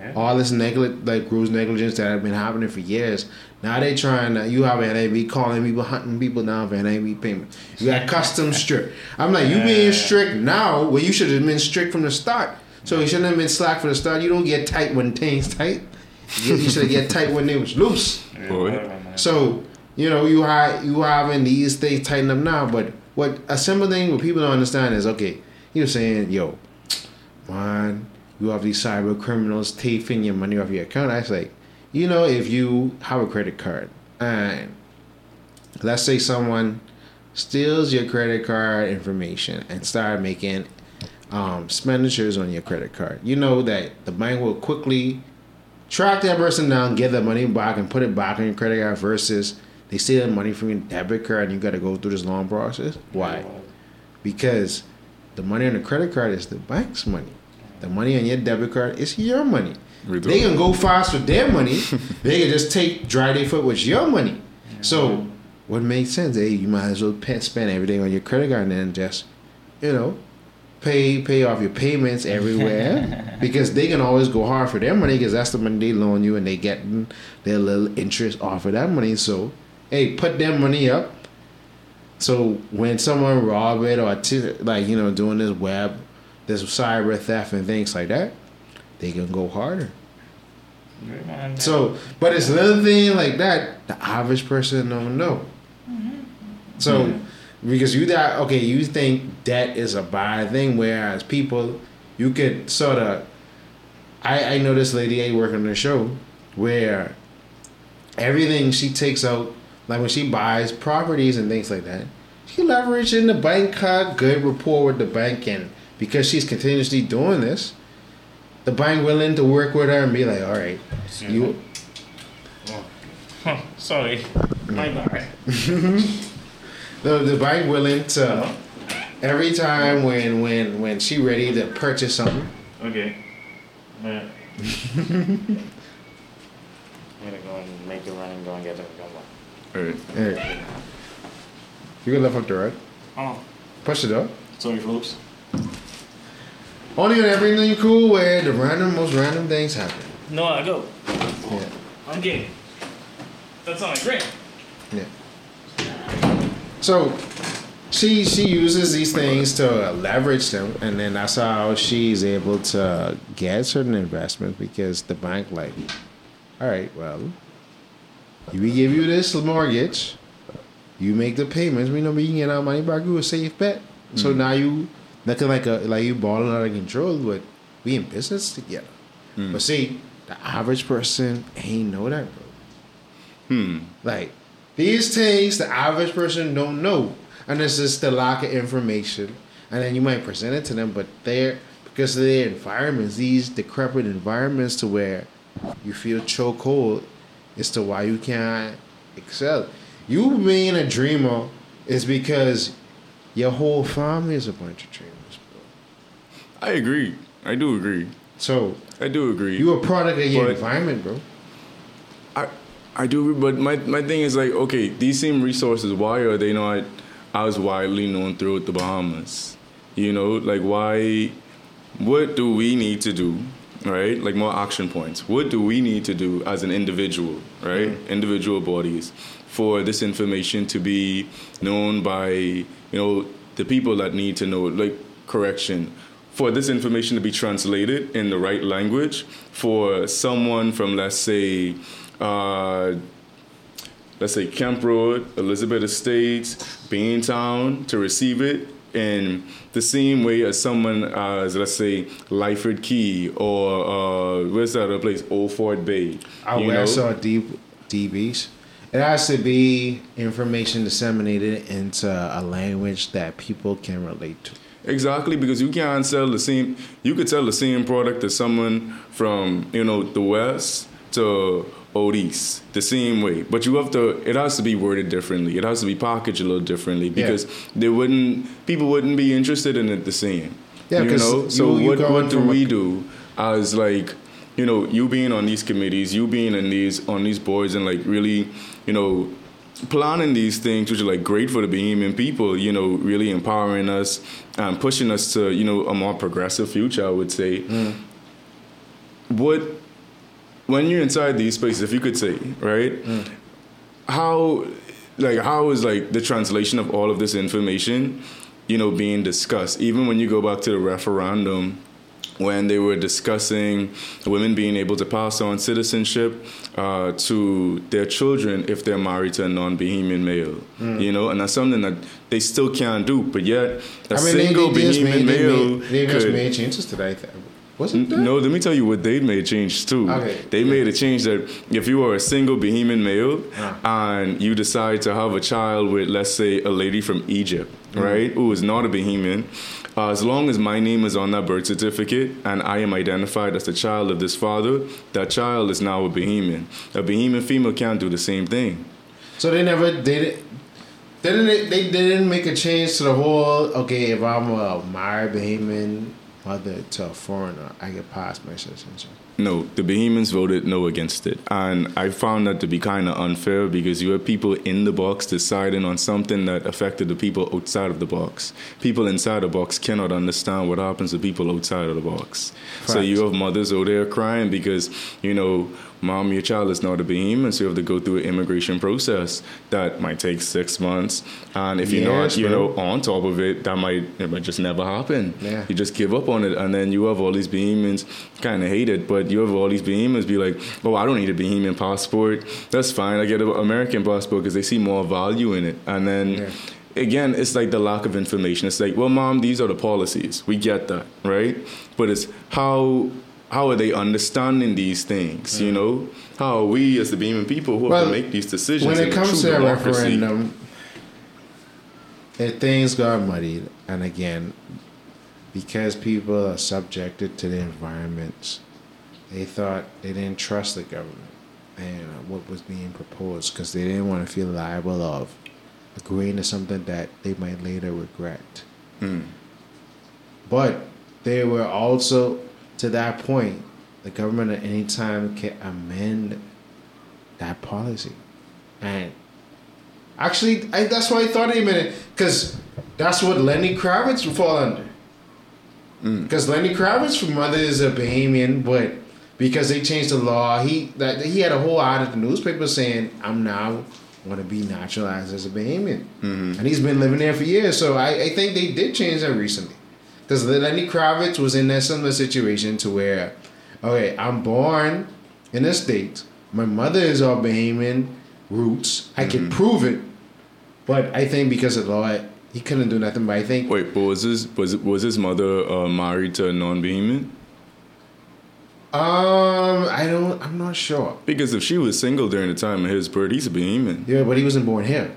Yeah. all this neglig- like gross negligence that have been happening for years. Now they trying to you have NIB calling people, hunting people down for NIB payment. You got custom strict. I'm like, you being strict now where you should have been strict from the start. So you shouldn't have been slack from the start. You don't get tight when things tight. You, you should get tight when it was loose. Yeah, Boy. So you know you have you having these things tighten up now, but what a simple thing what people don't understand is okay. You're saying, "Yo, man, you have these cyber criminals taking your money off your account." I was like, you know, if you have a credit card and let's say someone steals your credit card information and start making um, expenditures on your credit card, you know that the bank will quickly track that person down, get that money back, and put it back on your credit card versus they steal the money from your debit card and you got to go through this long process. Why? Because the money on the credit card is the bank's money. the money on your debit card is your money. They can go fast with their money. they can just take dry their foot with your money. So what makes sense? Hey, you might as well spend everything on your credit card and then just, you know, pay pay off your payments everywhere because they can always go hard for their money because that's the money they loan you and they get their little interest off of that money. So hey, put their money up. So when someone rob it or t- like you know doing this web, this cyber theft and things like that, they can go harder. Man. So, but it's another thing like that. The average person don't know. Mm-hmm. So, because you that okay, you think debt is a bad thing, whereas people, you could sort of. I I know this lady I working on the show where everything she takes out, like when she buys properties and things like that, she leverage in the bank card, good rapport with the bank, and because she's continuously doing this, the bank willing to work with her and be like, all right, you Huh, sorry. Mm. My bad. the the bank willing to every time when when when she ready to purchase something. Okay. Yeah. I'm gonna go and make a run and go and get them. All right. Hey, you can left up the right. Oh, Push it up. sorry, folks. Only on everything cool where the random most random things happen. No, I go. Yeah, I'm game. That's on my great. So she she uses these things to leverage them, and then that's how she's able to get certain investments because the bank like, all right, well, we give you this mortgage, you make the payments, we know we can get our money back. You a safe bet. So now you looking like a like you balling out of control, but we in business together. But see, the average person ain't know that, bro. Hmm. Like these things, the average person don't know, and it's just the lack of information. And then you might present it to them, but they're because of their environments, these decrepit environments, to where you feel chokehold as to why you can't excel. You being a dreamer is because your whole family is a bunch of dreamers, bro. I agree. I do agree. So I do agree. you a product of your But- environment, bro. I do, but my my thing is like, okay, these same resources, why are they not as widely known throughout the Bahamas? You know, like why? What do we need to do? Right, like more action points. What do we need to do as an individual, right? Mm-hmm. Individual bodies, for this information to be known by you know the people that need to know. Like correction, for this information to be translated in the right language for someone from let's say uh, let's say Kemp Road, Elizabeth Estates, Beantown to receive it in the same way as someone as let's say Lyford Cay or uh, where's that other place? Old Fort Bay. I, you I know? saw D, DBs. It has to be information disseminated into a language that people can relate to. Exactly, because you can't sell the same. You could sell the same product to someone from you know the west to east the same way, but you have to. It has to be worded differently. It has to be packaged a little differently because they wouldn't. People wouldn't be interested in it the same. Yeah, you know. So you- you what what do from a- we do as like you know you being on these committees, you being in these on these boards, and like really you know planning these things which are like great for the Bahamian people, you know, really empowering us and pushing us to, you know, a more progressive future, I would say. Mm. What when you're inside these spaces, if you could say, right, how like how is like the translation of all of this information, you know, being discussed? Even when you go back to the referendum when they were discussing women being able to pass on citizenship uh, to their children if they're married to a non-Bahamian male, Mm. you know, and that's something that they still can't do. But yet, a I mean, single they just Bahamian made, they, male made, they made changes to that. Wasn't? No, let me tell you what they made change too. Okay. They made a change that if you are a single Bahamian male Uh. and you decide to have a child with, let's say, a lady from Egypt, Mm. right, who is not a Bahamian, uh, as long as my name is on that birth certificate and I am identified as the child of this father, that child is now a Bahamian. A Bahamian female can't do the same thing. So they never did. They didn't. They, they didn't make a change to the whole. Okay, if I'm a married Bahamian mother to a foreigner, I get past my citizenship. No, the Bahamians voted no against it. And I found that to be kind of unfair because you have people in the box deciding on something that affected the people outside of the box. People inside the box cannot understand what happens to people outside of the box. So you have mothers out there crying because, you know, mom, your child is not a Bahamian, so you have to go through an immigration process that might take six months. And if you're not, you know, on top of it, that might, it might just never happen. Yeah. You just give up on it, and then you have all these Bahamians kind of hate it, but you have all these Bahamians be like, "Oh, I don't need a Bahamian passport. That's fine. I get an American passport because they see more value in it." And then. Yeah. Again, it's like the lack of information. It's like, well, mom, these are the policies. We get that, right? But it's how how are they understanding these things? You know, how are we as the Bahamian people who have Well, to make these decisions? when it comes to a referendum, if things got muddied, and again, because people are subjected to the environments, they thought they didn't trust the government and what was being proposed because they didn't want to feel liable of agreeing to something that they might later regret. Hmm. But they were also to that point, the government at any time can amend that policy. And actually, I, that's why I thought a minute, because that's what Lenny Kravitz would fall under. Mm. Because Lenny Kravitz's mother is a Bahamian, but because they changed the law, he that he had a whole ad at the newspaper saying, "I'm now want to be naturalized as a Bahamian," mm-hmm. and he's been living there for years. So I, I think they did change that recently. Because Lenny Kravitz was in that similar situation to where, okay, I'm born in a state. My mother is all Bahamian roots. I can prove it, but I think because of law, he couldn't do nothing. But I think Wait, but was his was was his mother uh, married to a non-Bahamian? um, I don't. I'm not sure. Because if she was single during the time of his birth, he's a Bahamian, Yeah, but he wasn't born here.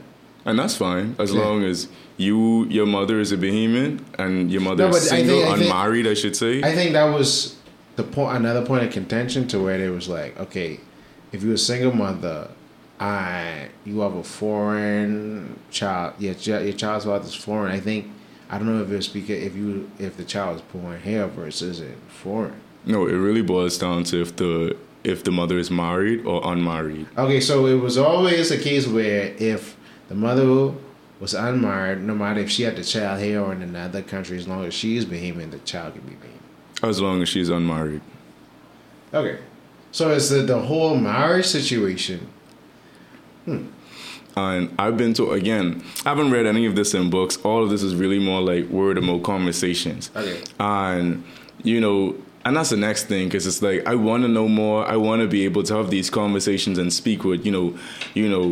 And that's fine as Yeah. long as you your mother is a Bahamian and your mother No, is but I single, think- I think- unmarried, I should say. I think that was the point. Another point of contention to where it was like, okay, if you're a single mother, I you have a foreign child. Your your child's father is foreign. I think I don't know if it's because if you if the child is born here versus it foreign. no, it really boils down to if the if the mother is married or unmarried. Okay, so it was always a case where if the mother was unmarried, no matter if she had the child here or in another country, as long as she is Bahamian, the child can be Bahamian. As long as she's unmarried. Okay. So it's the, the whole marriage situation. Hmm. And I've been to again. I haven't read any of this in books. All of this is really more like word of mouth conversations. Okay. And you know, and that's the next thing because it's like I want to know more. I want to be able to have these conversations and speak with you know, you know,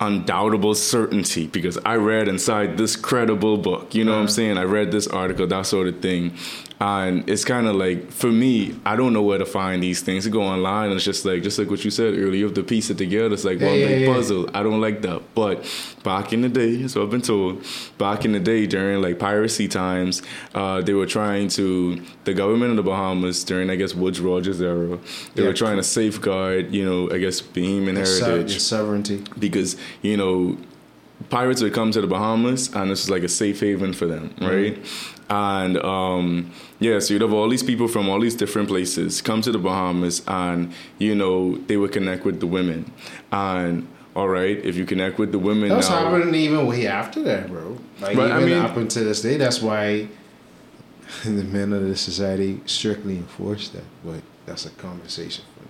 undoubtable certainty because I read inside this credible book. You know what I'm saying? I read this article, that sort of thing. And it's kind of like for me, I don't know where to find these things. I go online and it's just like just like what you said earlier. You have to piece it together. It's like one yeah, big yeah. puzzle. I don't like that. But back in the day, so I've been told, back in the day during like piracy times, uh, they were trying to the government of the Bahamas during I guess Woodes Rogers era. They Yeah. were trying to safeguard, you know, I guess Bahamian heritage your sovereignty. because you know pirates would come to the Bahamas and this is like a safe haven for them, right? And um, yeah, so you'd have all these people from all these different places come to the Bahamas, and you know they would connect with the women. And all right, if you connect with the women That's now, happening even way after that, bro. Like Right, I even mean- up until this day, that's why the men of the society strictly enforce that. But that's a conversation for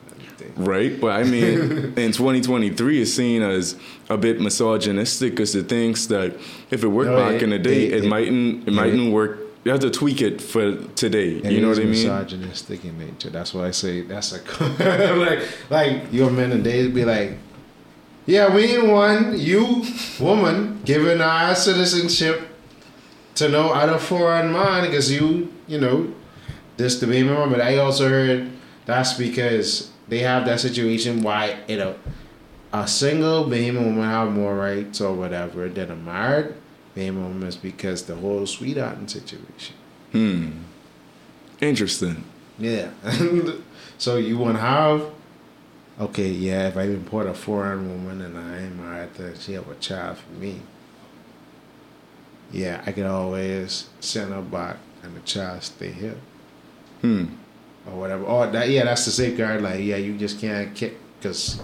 Right, but I mean, in 2023, it's seen as a bit misogynistic because it thinks that if it worked No, back it- in the day, it- it, it- mightn't, it mightn't work. You have to tweak it for today. You know what I mean? Misogynistic in nature. That's why I say that's a like like your men and days be like, yeah, we ain't one you woman giving our citizenship to no other foreign man because you you know this the baby mama. But I also heard that's because they have that situation why you know a single baby woman have more rights or whatever than a married baby woman is because the whole sweethearting situation. Hmm. Interesting. Yeah. so you want to have, okay, yeah, if I import a foreign woman and I am married to, she have a child for me. Yeah, I can always send her back and the child stay here Hmm. Or whatever. Or that yeah, that's the safeguard. Like yeah, you just can't kick because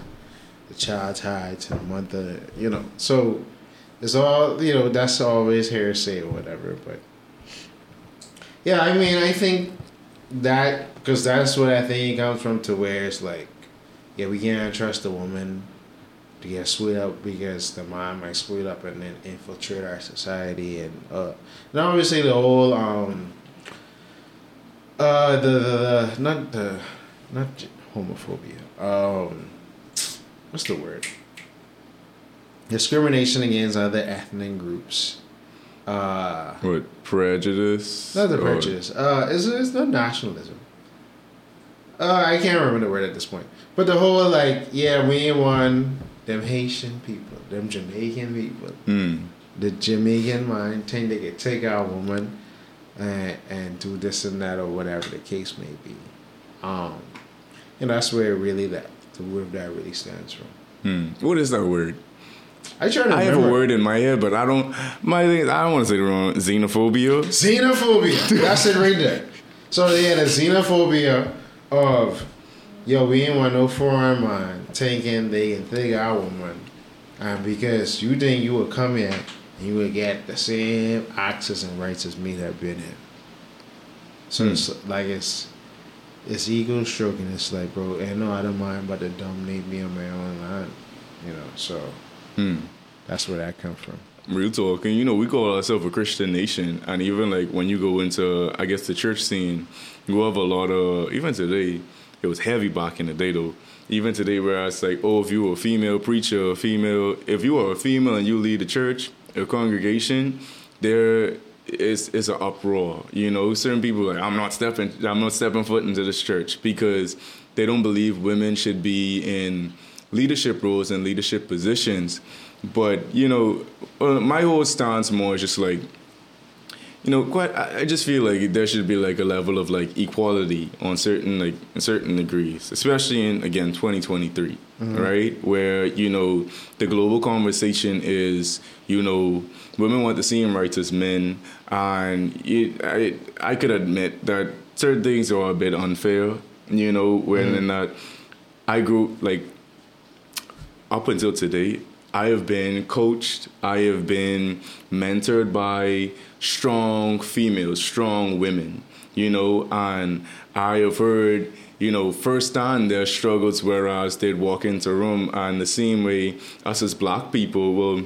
the child tied to the mother. You know, so it's all you know. That's always hearsay or whatever. But yeah, I mean, I think that because that's what I think it comes from to where it's like, yeah, we can't trust a woman to get screwed up because the mom might screw it up and then infiltrate our society and uh, and obviously the whole um uh the the, the not the not homophobia um what's the word discrimination against other ethnic groups uh What prejudice? not the Or- prejudice. Uh, it's, it's not nationalism. Uh, I can't remember the word at this point. But the whole like, yeah, we ain't want them Haitian people, them Jamaican people, Hmm. the Jamaican mind think they could take our woman and and do this and that or whatever the case may be. Um, and that's where really that the word that really stands from. Hmm. What is that word? I try to I have a word in my head, but I don't. My thing is, I don't want to say the wrong. Xenophobia. Xenophobia. That's it right there. So yeah, the xenophobia of yo, we ain't want no foreign man taking they can take our woman, and because you think you would come here and you would get the same access and rights as me that been here. So Hmm. it's like it's it's ego stroking. It's like, bro, ain't no, I don't mind but to dominate me on my own land, you know. So Hmm. that's where that comes from. Real talk, and you know, we call ourselves a Christian nation, and even like when you go into, I guess, the church scene, you have a lot of. Even today, it was heavy back in the day though. Even today, where it's like, oh, if you were a female preacher, a female, if you are a female and you lead the church, a congregation, there is is an uproar. You know, certain people like, I'm not stepping, I'm not stepping foot into this church because they don't believe women should be in leadership roles and leadership positions. But you know, uh, my whole stance more is just like, you know, quite. I, just feel like there should be like a level of like equality on certain like certain degrees, especially in again 2023, mm-hmm. right? Where you know the global conversation is, you know, women want the same rights as men, and it, I I could admit that certain things are a bit unfair, you know, when mm-hmm. in that I grew like up until today, I have been coached, I have been mentored by strong females, strong women, you know, and I have heard, you know, firsthand their struggles, whereas they'd walk into a room and the same way us as black people will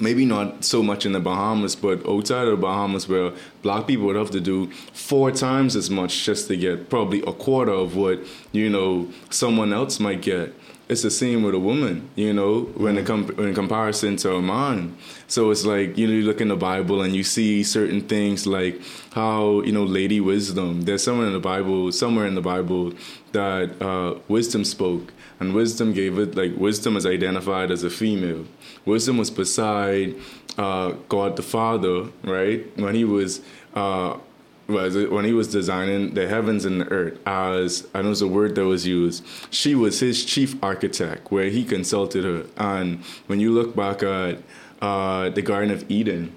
maybe not so much in the Bahamas, but outside of the Bahamas, where black people would have to do four times as much just to get probably a quarter of what you know someone else might get. It's the same with a woman, you know, when it com- in comparison to a man. So it's like you know, you look in the Bible and you see certain things like how you know, Lady Wisdom. There's somewhere in the Bible, somewhere in the Bible that uh, wisdom spoke, and wisdom gave it like wisdom is identified as a female. Wisdom was beside uh, God the Father, right? When he was uh, was when he was designing the heavens and the earth as I know it's a word that was used. She was his chief architect, where he consulted her. And when you look back at uh, the Garden of Eden,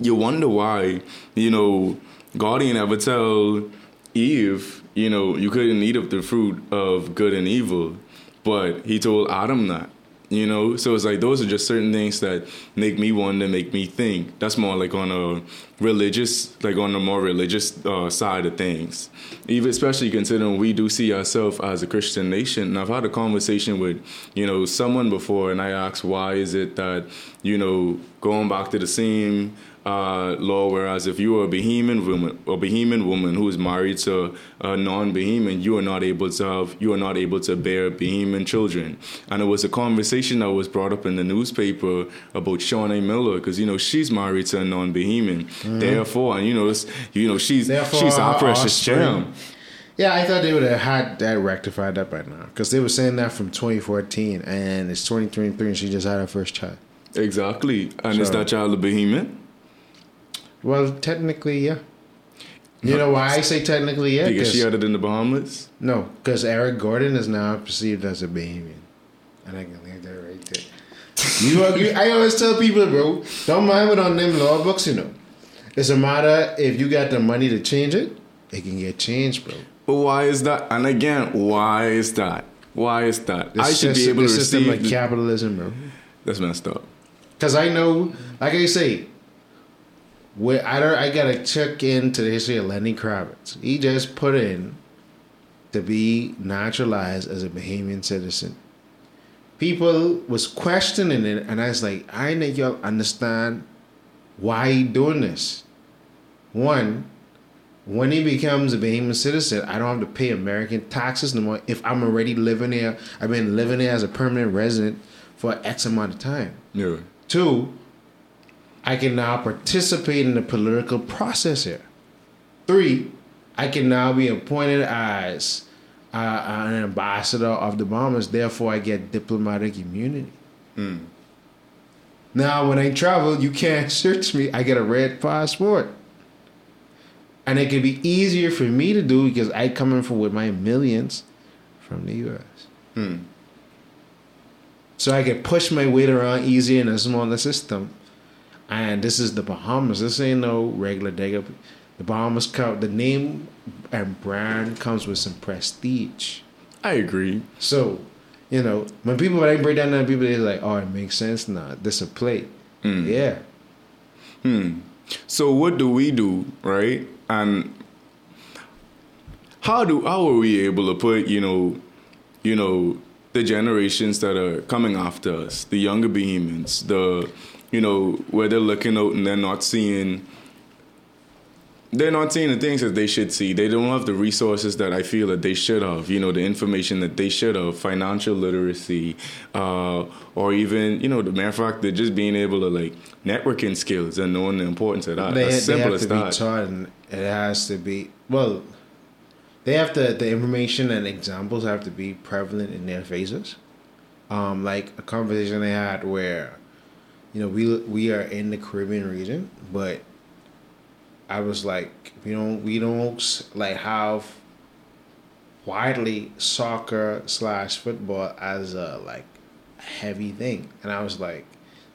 you wonder why, you know, God didn't ever tell Eve, you know, you couldn't eat of the fruit of good and evil, but he told Adam that. You know, so it's like those are just certain things that make me wonder, make me think. That's more like on a religious, like on a more religious uh, side of things. Even especially considering we do see ourselves as a Christian nation. And I've had a conversation with, you know, someone before, and I asked why is it that, you know, going back to the same uh, law. Whereas if you are a Bahamian woman, a Bahamian woman who is married to a non-Bahamian, you are not able to have, you are not able to bear Bahamian children. And it was a conversation that was brought up in the newspaper about Shaunae Miller because you know she's married to a non-Bahamian. Therefore, and you know, it's- you know she's Therefore, she's our precious gem. Yeah, I thought they would have had that rectified up by now because they were saying that from 2014 and it's 2023 and she just had her first child. Exactly, and is So- that child a Bahamian? Well, technically, yeah. You know why I say technically, yeah? Because she 'Cause- had it in the Bahamas. no, because Eric Gordon is now perceived as a Bahamian, and I can leave that right there. You, agree? I always tell people, bro, don't mind what on them law books, you know. It's a matter if you got the money to change it, it can get changed, bro. But why is that? And again, why is that? Why is that? The I should be able to the system receive. of capitalism, bro. that's messed up. Because I know, like I say, where I don't, I gotta check into the history of Lenny Kravitz. He just put in to be naturalized as a Bahamian citizen. People was questioning it, and I was like, I need y'all understand why he doing this. One, when he becomes a Bahamian citizen, I don't have to pay American taxes no more. If I'm already living there, I've been living there as a permanent resident for X amount of time. Yeah. Two, I can now participate in the political process here. Three, I can now be appointed as uh, uh, an ambassador of the Bahamas. Therefore, I get diplomatic immunity. Hmm. Now, when I travel, you can't search me. I get a red passport. And it can be easier for me to do because I come in from with my millions from the U.S. Hmm. So I can push my weight around easier in a smaller system. And this is the Bahamas. This ain't no regular digger. The Bahamas come. The name and brand comes with some prestige. I agree. So, you know, when people when I break down that people they're like, oh, it makes sense now. This a play. Yeah. Hmm. So what do we do, right? And how do how are we able to put you know, you know, the generations that are coming after us, the younger Bahamians, the you know, where they're looking out and they're not seeing they're not seeing the things that they should see. They don't have the resources that I feel that they should have. You know, the information that they should have, financial literacy, uh, or even you know the mere fact that just being able to like networking skills and knowing the importance of that. They, as they simple have as to be that. taught, and it has to be well. They have to the information and examples have to be prevalent in their faces. Um, like a conversation they had where, you know, we we are in the Caribbean region, but I was like, you don't we don't like have widely soccer slash football as a like heavy thing, and I was like,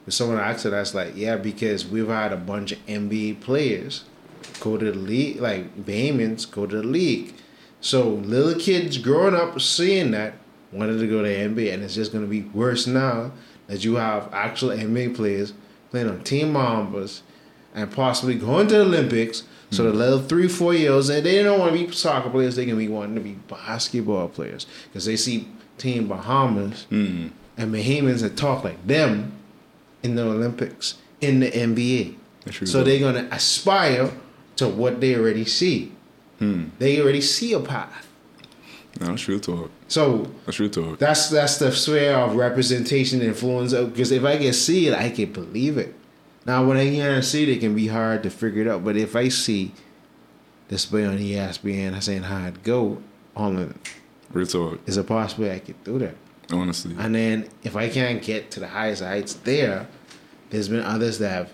when someone asked it, I was like, yeah, because we've had a bunch of NBA players go to the league, like Bahamians go to the league. So little kids growing up seeing that wanted to go to NBA, and it's just gonna be worse now that you have actual NBA players playing on Team Bahamas and possibly going to the Olympics. So the little three, four years, and they don't want to be soccer players. They can be wanting to be basketball players because they see Team Bahamas Mm. and Bahamians that talk like them in the Olympics, in the NBA. So they're gonna aspire to what they already see. Hmm. They already see a path. No, that's real talk. So That's real talk. that's that's the sphere of representation and influence. Because if I can see it, I can believe it. Now, when I can't see it, it can be hard to figure it out. But if I see display on E ESPN I saying how it go, on Real talk. is a possibility I could do that. Honestly. And then if I can't get to the highest heights there, there's been others that have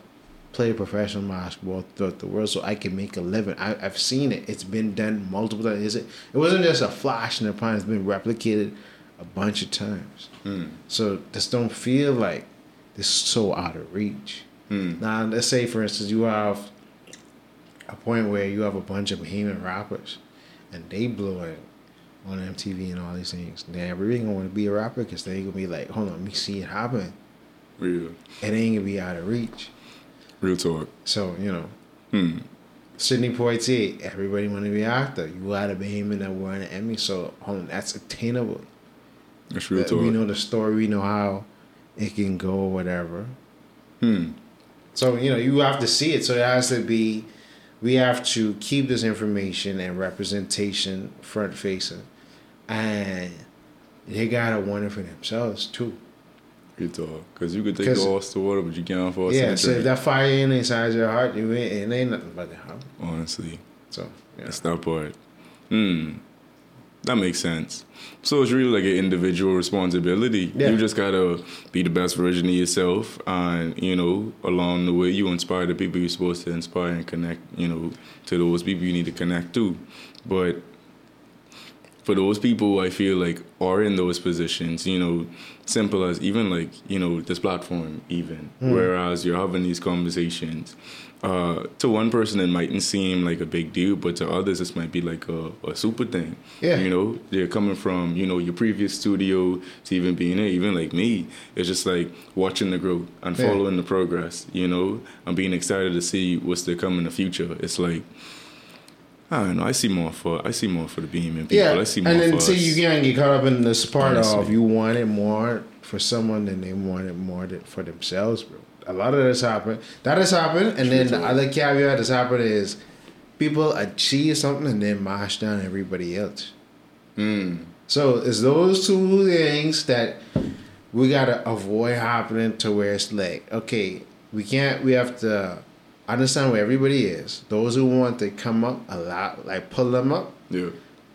played professional basketball throughout the world, so I can make a living. I, I've seen it. It's been done multiple times. Is it? It wasn't just a flash in the pan. It's been replicated a bunch of times. Hmm. So just don't feel like this is so out of reach. Hmm. Now, let's say for instance you have a point where you have a bunch of Bahamian rappers, and they blow it on MTV and all these things. Then everybody gonna want to be a rapper because they gonna be like, hold on, let me see it happen. Real. It ain't gonna be out of reach. Real talk. So you know, Hmm. Sidney Poitier, everybody want to be an actor. You had a Bahamian that won an Emmy, so hold on, that's attainable. That's real That talk. we know the story, we know how it can go, or whatever. Hmm. So you know, you have to see it. So it has to be. We have to keep this information and representation front facing, and they gotta want it for themselves too. Real talk. Because you could take the horse to water, but you can't force yeah. So if that fire ain't inside your heart, you ain't, it ain't nothing but the heart. Honestly. So yeah. That's that part. Hmm. That makes sense. So it's really like an individual responsibility. Yeah. You just gotta be the best version of yourself, and you know, along the way, you inspire the people you're supposed to inspire and connect. You know, to those people you need to connect to. But for those people I feel like are in those positions, you know, simple as even like, you know, this platform even. Whereas you're having these conversations. Uh, to one person it mightn't seem like a big deal, but to others this might be like a, a super thing. Yeah. You know, they're coming from, you know, your previous studio to even being there, even like me. It's just like watching the growth and Yeah. following the progress, you know, and being excited to see what's to come in the future. It's like I don't know. I see more for I see more for the Bahamian people. Yeah, I see more and then us. you can't get caught up in this part of Honestly. you wanted more for someone than they wanted more for themselves, bro. A lot of this happened. That has happened, and then the other caveat that's happened is people achieve something and then mash down everybody else. Mm. So it's those two things that we gotta avoid happening to where it's like, okay, we can't. We have to understand where everybody is. Those who want to come up, a lot, like pull them up Yeah.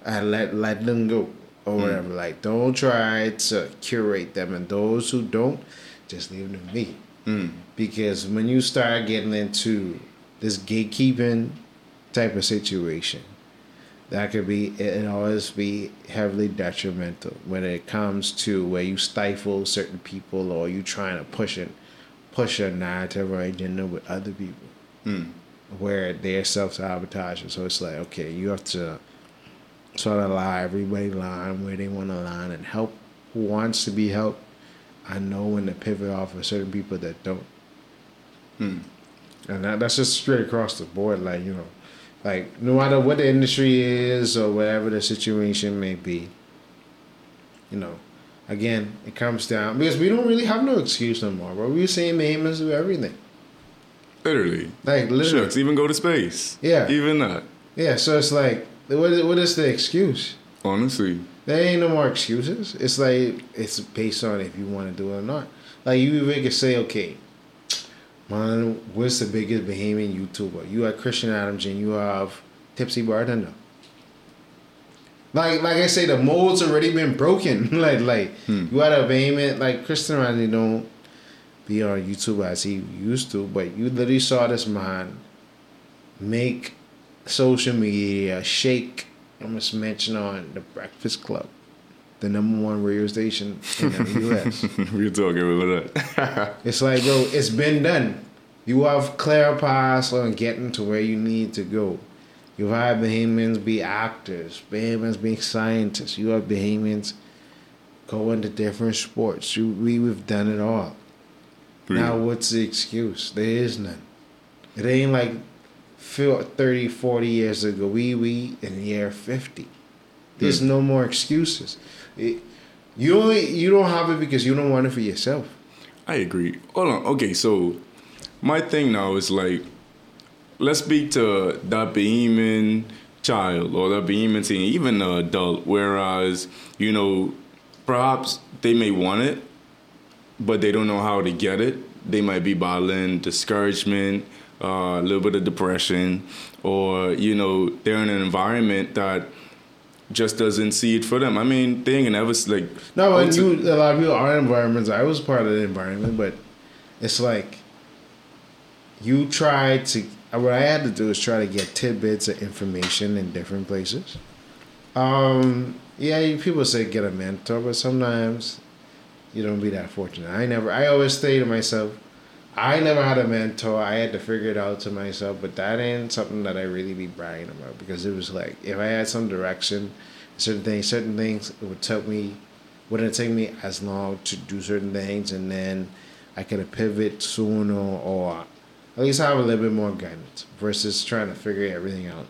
and let let them go or whatever. Like, don't try to curate them, and those who don't, just leave them to me. Mm. Because when you start getting into this gatekeeping type of situation, that could be it it always be heavily detrimental when it comes to where you stifle certain people or you trying to push it, push a narrative or agenda with other people Mm. where they're self sabotaging. So it's like, okay, you have to sort of allow everybody line where they want to line and help who wants to be helped. I know when to pivot off of certain people that don't. Mm. And that, that's just straight across the board. Like, you know, like no matter what the industry is or whatever the situation may be, you know, again, it comes down because we don't really have no excuse no more, bro. We're saying Bahamians do everything. Literally. Like, literally. Shucks, even go to space. Yeah. Even that. Yeah, so it's like, what is, what is the excuse? Honestly. There ain't no more excuses. It's like it's based on if you want to do it or not. Like you even can say, okay, man, what's the biggest Bahamian YouTuber? You have Christian Adams and you have Tipsy Bartender. Like like I say, the mold's already been broken. like like Hmm. you had a Bahamian like Christian Adams don't be on YouTube as he used to, but you literally saw this man make social media shake. I must mention on the Breakfast Club, the number one radio station in the U.S. We're talking about that. It's like, bro, it's been done. You have clear paths on getting to where you need to go. You have Bahamians be actors, Bahamians be scientists. You have Bahamians go into different sports. You, we, we've done it all. Now, what's the excuse? There is none. It ain't like fil- 30, 40 years ago. We, we in the year 50. There's hmm. no more excuses. It, you, don't, you don't have it because you don't want it for yourself. I agree. Hold on. Okay, so my thing now is like, let's speak to that Bahamian child or that Bahamian teen, even an adult. Whereas, you know, perhaps they may want it, but they don't know how to get it. They might be battling discouragement, uh, a little bit of depression, or you know, they're in an environment that just doesn't see it for them. I mean, they ain't never like. No, and you a lot of people are in environments. I was part of the environment, but it's like you try to. What I had to do is try to get tidbits of information in different places. Um, yeah, people say get a mentor, but sometimes you don't be that fortunate. I never. I always say to myself, I never had a mentor. I had to figure it out to myself, but that ain't something that I really be bragging about because it was like if I had some direction, certain things, certain things, it would take me, wouldn't take me as long to do certain things, and then I could pivot sooner or at least have a little bit more guidance versus trying to figure everything out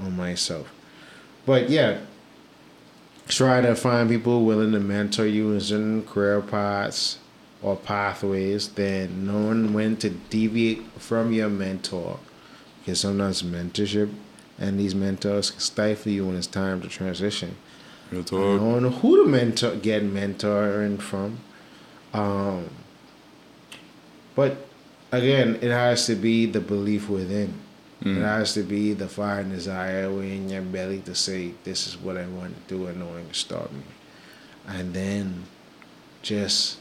on myself. But yeah, try to find people willing to mentor you in certain career paths or pathways, then knowing when to deviate from your mentor. Because sometimes mentorship and these mentors can stifle you when it's time to transition. Real I talk. don't know who to mentor get mentoring from. Um, but again, it has to be the belief within. It mm. has to be the fire and desire within your belly to say, "This is what I want to do," and no one can stop me. And then, just,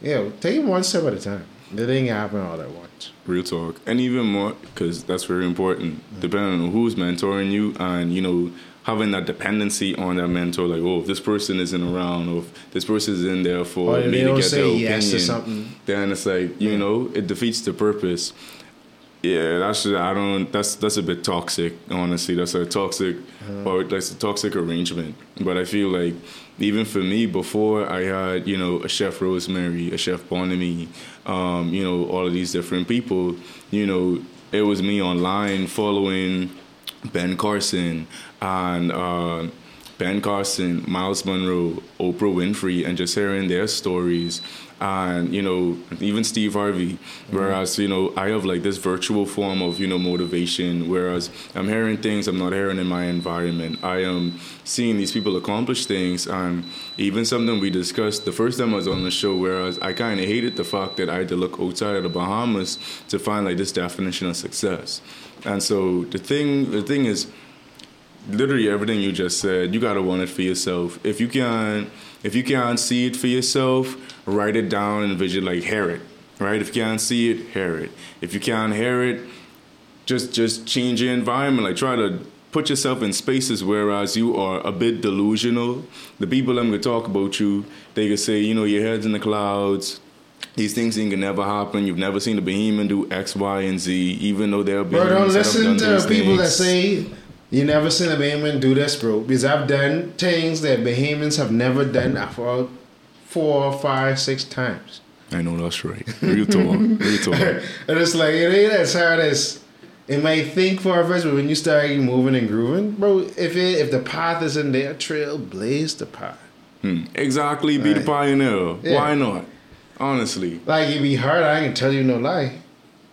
you know, take it one step at a time. It ain't happen all at once. Real talk. And even more, because that's very important, mm. depending on who's mentoring you and, you know, having that dependency on that mentor, like, oh, if this person isn't around, or if this person is in there for Or me to get say their yes to opinion, something. then it's like, you know, it defeats the purpose. Yeah, that's I don't. That's that's a bit toxic. Honestly, that's a toxic, or that's a toxic arrangement. But I feel like even for me, before I had you know a chef Rosemary, a chef Bonamy, um, you know all of these different people. You know, it was me online following Ben Carson and uh, Ben Carson, Myles Munroe, Oprah Winfrey, and just hearing their stories. And you know, even Steve Harvey. Whereas you know, I have like this virtual form of you know motivation. Whereas I'm hearing things I'm not hearing in my environment. I am seeing these people accomplish things, and even something we discussed the first time I was on the show. Whereas I kind of hated the fact that I had to look outside of the Bahamas to find like this definition of success. And so the thing, the thing is, literally everything you just said, you gotta want it for yourself. If you can, if you can't see it for yourself, write it down and vision like hear it, right? If you can't see it, hear it. If you can't hear it, just just change your environment. Like try to put yourself in spaces whereas you are a bit delusional. The people I'm gonna talk about you, they could say, you know, your head's in the clouds. These things ain't gonna never happen. You've never seen a Bahamian do X, Y, and Z, even though they're Bro, don't Bahamians that have listen to people that say you never seen a Bahamian do this, bro. Because I've done things that Bahamians have never done for four, five, six times. I know that's right. Real talk. Real talk. and it's like it ain't as hard as it might think for a first, but when you start moving and grooving, bro, if it if the path is in there, trail blaze the path. Hmm. Exactly. Be the pioneer. Yeah. Why not? Honestly. Like it be hard, I can tell you no lie,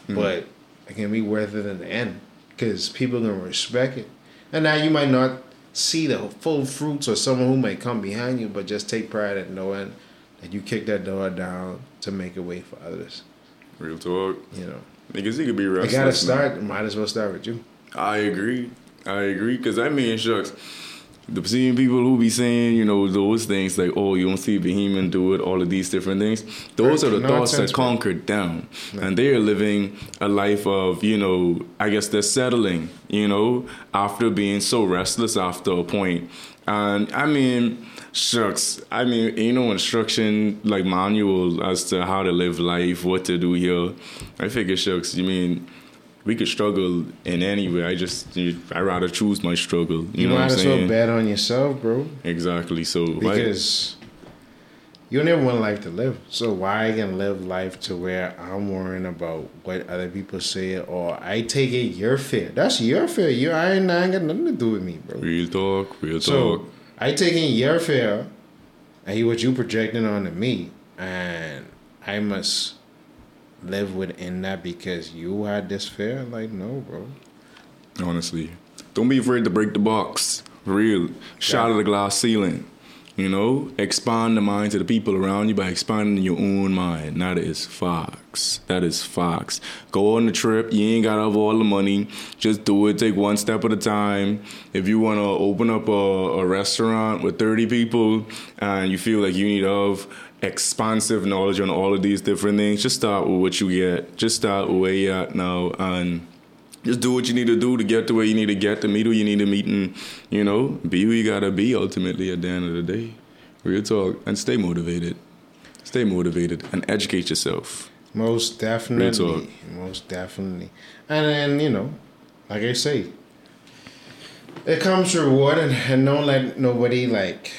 Hmm. but it can be worth it in the end because people gonna respect it. And now you might not see the full fruits or someone who might come behind you, but just take pride in knowing that you kick that door down to make a way for others. Real talk. You know, Niggas, he could be you restless. gotta man. start. Might as well start with you. I agree. I agree. Because I mean, shucks. The seeing people who be saying, you know, those things like, oh, you don't see Bahamian do it, all of these different things. Those are the thoughts Nonsense, that bro. conquered down. And they are living a life of, you know, I guess they're settling, you know, after being so restless after a point. And I mean, shucks. I mean, you know, instruction like manual as to how to live life, what to do here. I figure, shucks. You mean we could struggle in any way. I just I rather choose my struggle. You, You, know might what I'm as well saying? bet on yourself, bro. Exactly. So because you have one life to live. So why I can live life to where I'm worrying about what other people say or I take it your fear. That's your fear. You I ain't, I ain't got nothing to do with me, bro. real talk, real talk. So I taking your fear and he what you projecting onto me and I must live within that because you had this fear. Like no, bro. Honestly, don't be afraid to break the box. Real, shatter the glass ceiling. You know, expand the minds of the people around you by expanding your own mind. That is Fox. That is Fox. Go on the trip. You ain't gotta have all the money. Just do it. Take one step at a time. If you wanna open up a, a restaurant with 30 people and you feel like you need to have expansive knowledge on all of these different things, just start with what you get. Just start where you're at now and just do what you need to do to get to where you need to get to meet who you need to meet and you know be who you gotta be ultimately at the end of the day real talk and stay motivated stay motivated and educate yourself Most definitely Real talk. Most definitely. And then, you know, like I say, it comes reward and, and don't let nobody like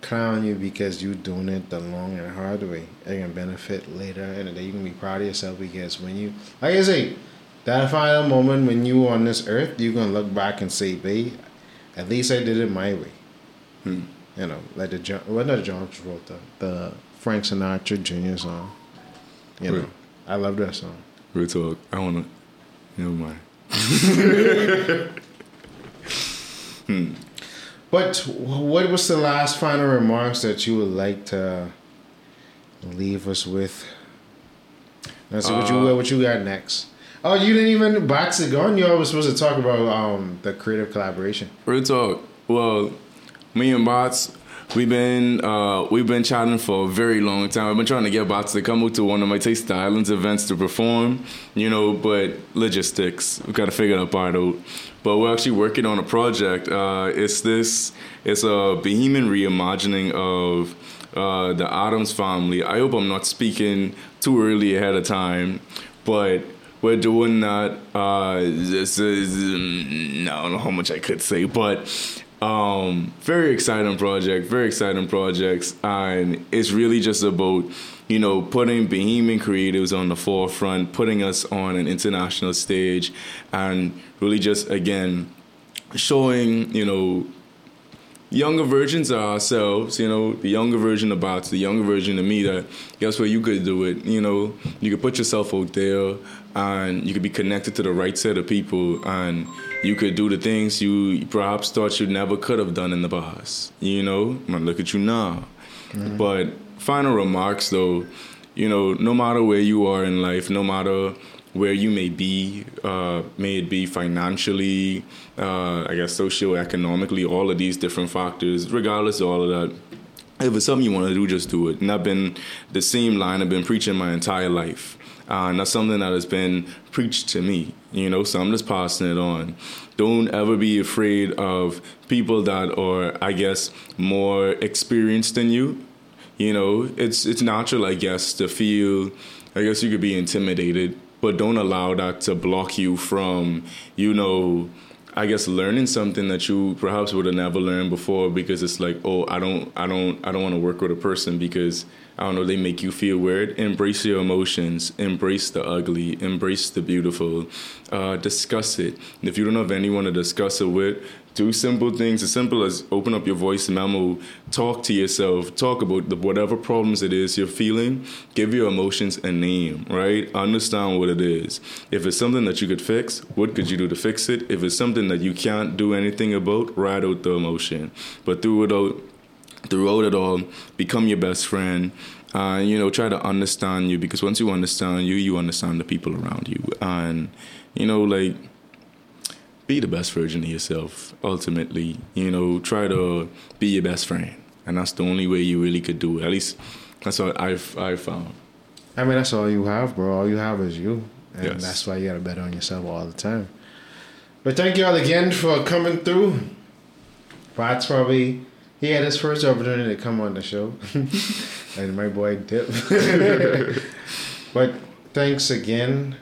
clown you because you doing it the long and hard way. It can benefit later in the day. You can be proud of yourself because when you like I say, that final moment when you on this earth, you're gonna look back and say, babe, at least I did it my way. Hmm. You know, like the John well not John Travolta, the Frank Sinatra Jr. song. You know. I love that song. real talk i wanna never mind But what was the last final remarks that you would like to leave us with? Let's see what you Uh, what you got next. Oh, you didn't even box it on. You always supposed to talk about um the creative collaboration. real talk well me and Batz we've been uh, we've been chatting for a very long time. I've been trying to get Batz to come out to one of my Taste the Islands events to perform, you know, but logistics, We've got to figure that part out. But we're actually working on a project. Uh, it's this, it's a Bahamian reimagining of uh, the Addams family. I hope I'm not speaking too early ahead of time, but we're doing that. Uh, this is, mm, I don't know how much I could say, but um, very exciting project, very exciting projects, and it's really just about you know putting Bahamian creatives on the forefront, putting us on an international stage, and really just again showing you know younger versions of ourselves, you know, the younger version of Batz, the younger version of me that guess what, you could do it, you know, you could put yourself out there and you could be connected to the right set of people and you could do the things you perhaps thought you never could have done in the past, you know, I look at you now. Mm-hmm. But final remarks though, you know, no matter where you are in life, no matter where you may be, uh, may it be financially, uh, I guess socioeconomically, all of these different factors, regardless of all of that. If it's something you want to do, just do it. And I've been the same line I've been preaching my entire life. Uh, something that has been preached to me, you know, so I'm just passing it on. Don't ever be afraid of people that are, I guess, more experienced than you. You know, it's it's natural, I guess, to feel I guess you could be intimidated but don't allow that to block you from, you know, I guess learning something that you perhaps would have never learned before because it's like, oh, I don't, I don't, I don't want to work with a person because I don't know, they make you feel weird. Embrace your emotions, embrace the ugly, embrace the beautiful, uh, discuss it. And if you don't have anyone to discuss it with, do simple things as simple as open up your voice memo, talk to yourself, talk about the, whatever problems it is you're feeling, give your emotions a name, right? Understand what it is. If it's something that you could fix, what could you do to fix it? If it's something that you can't do anything about, write out the emotion. But through it all, throughout it all, become your best friend. Uh, you know, try to understand you because once you understand you, you understand the people around you. And, you know, like, be the best version of yourself ultimately you know try to be your best friend. And that's the only way you really could do it. At least that's what i've i've found. I mean that's all you have bro. All you have is you. And Yes. that's why you gotta bet on yourself all the time. But thank you all again for coming through. Batz probably he had his first opportunity to come on the show. And my boy dip but thanks again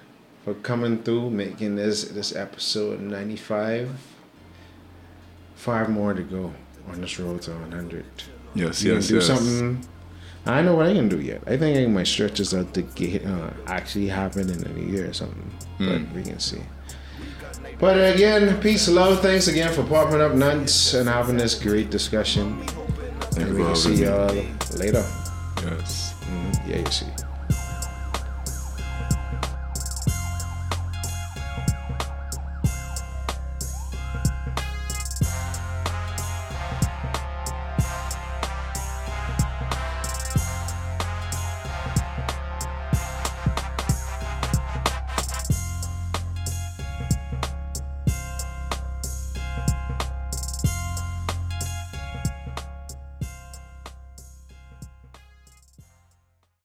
for coming through making this this episode 95 five more to go on this road to 100 yes you yes can do yes something. I know what I can do yet. I think my might stretch this out to get uh, actually happen in a year or something. But we can see. But again, peace, love. Thanks again for popping up nuts and having this great discussion. And we can see y'all later. yes Mhm. Yeah, you see.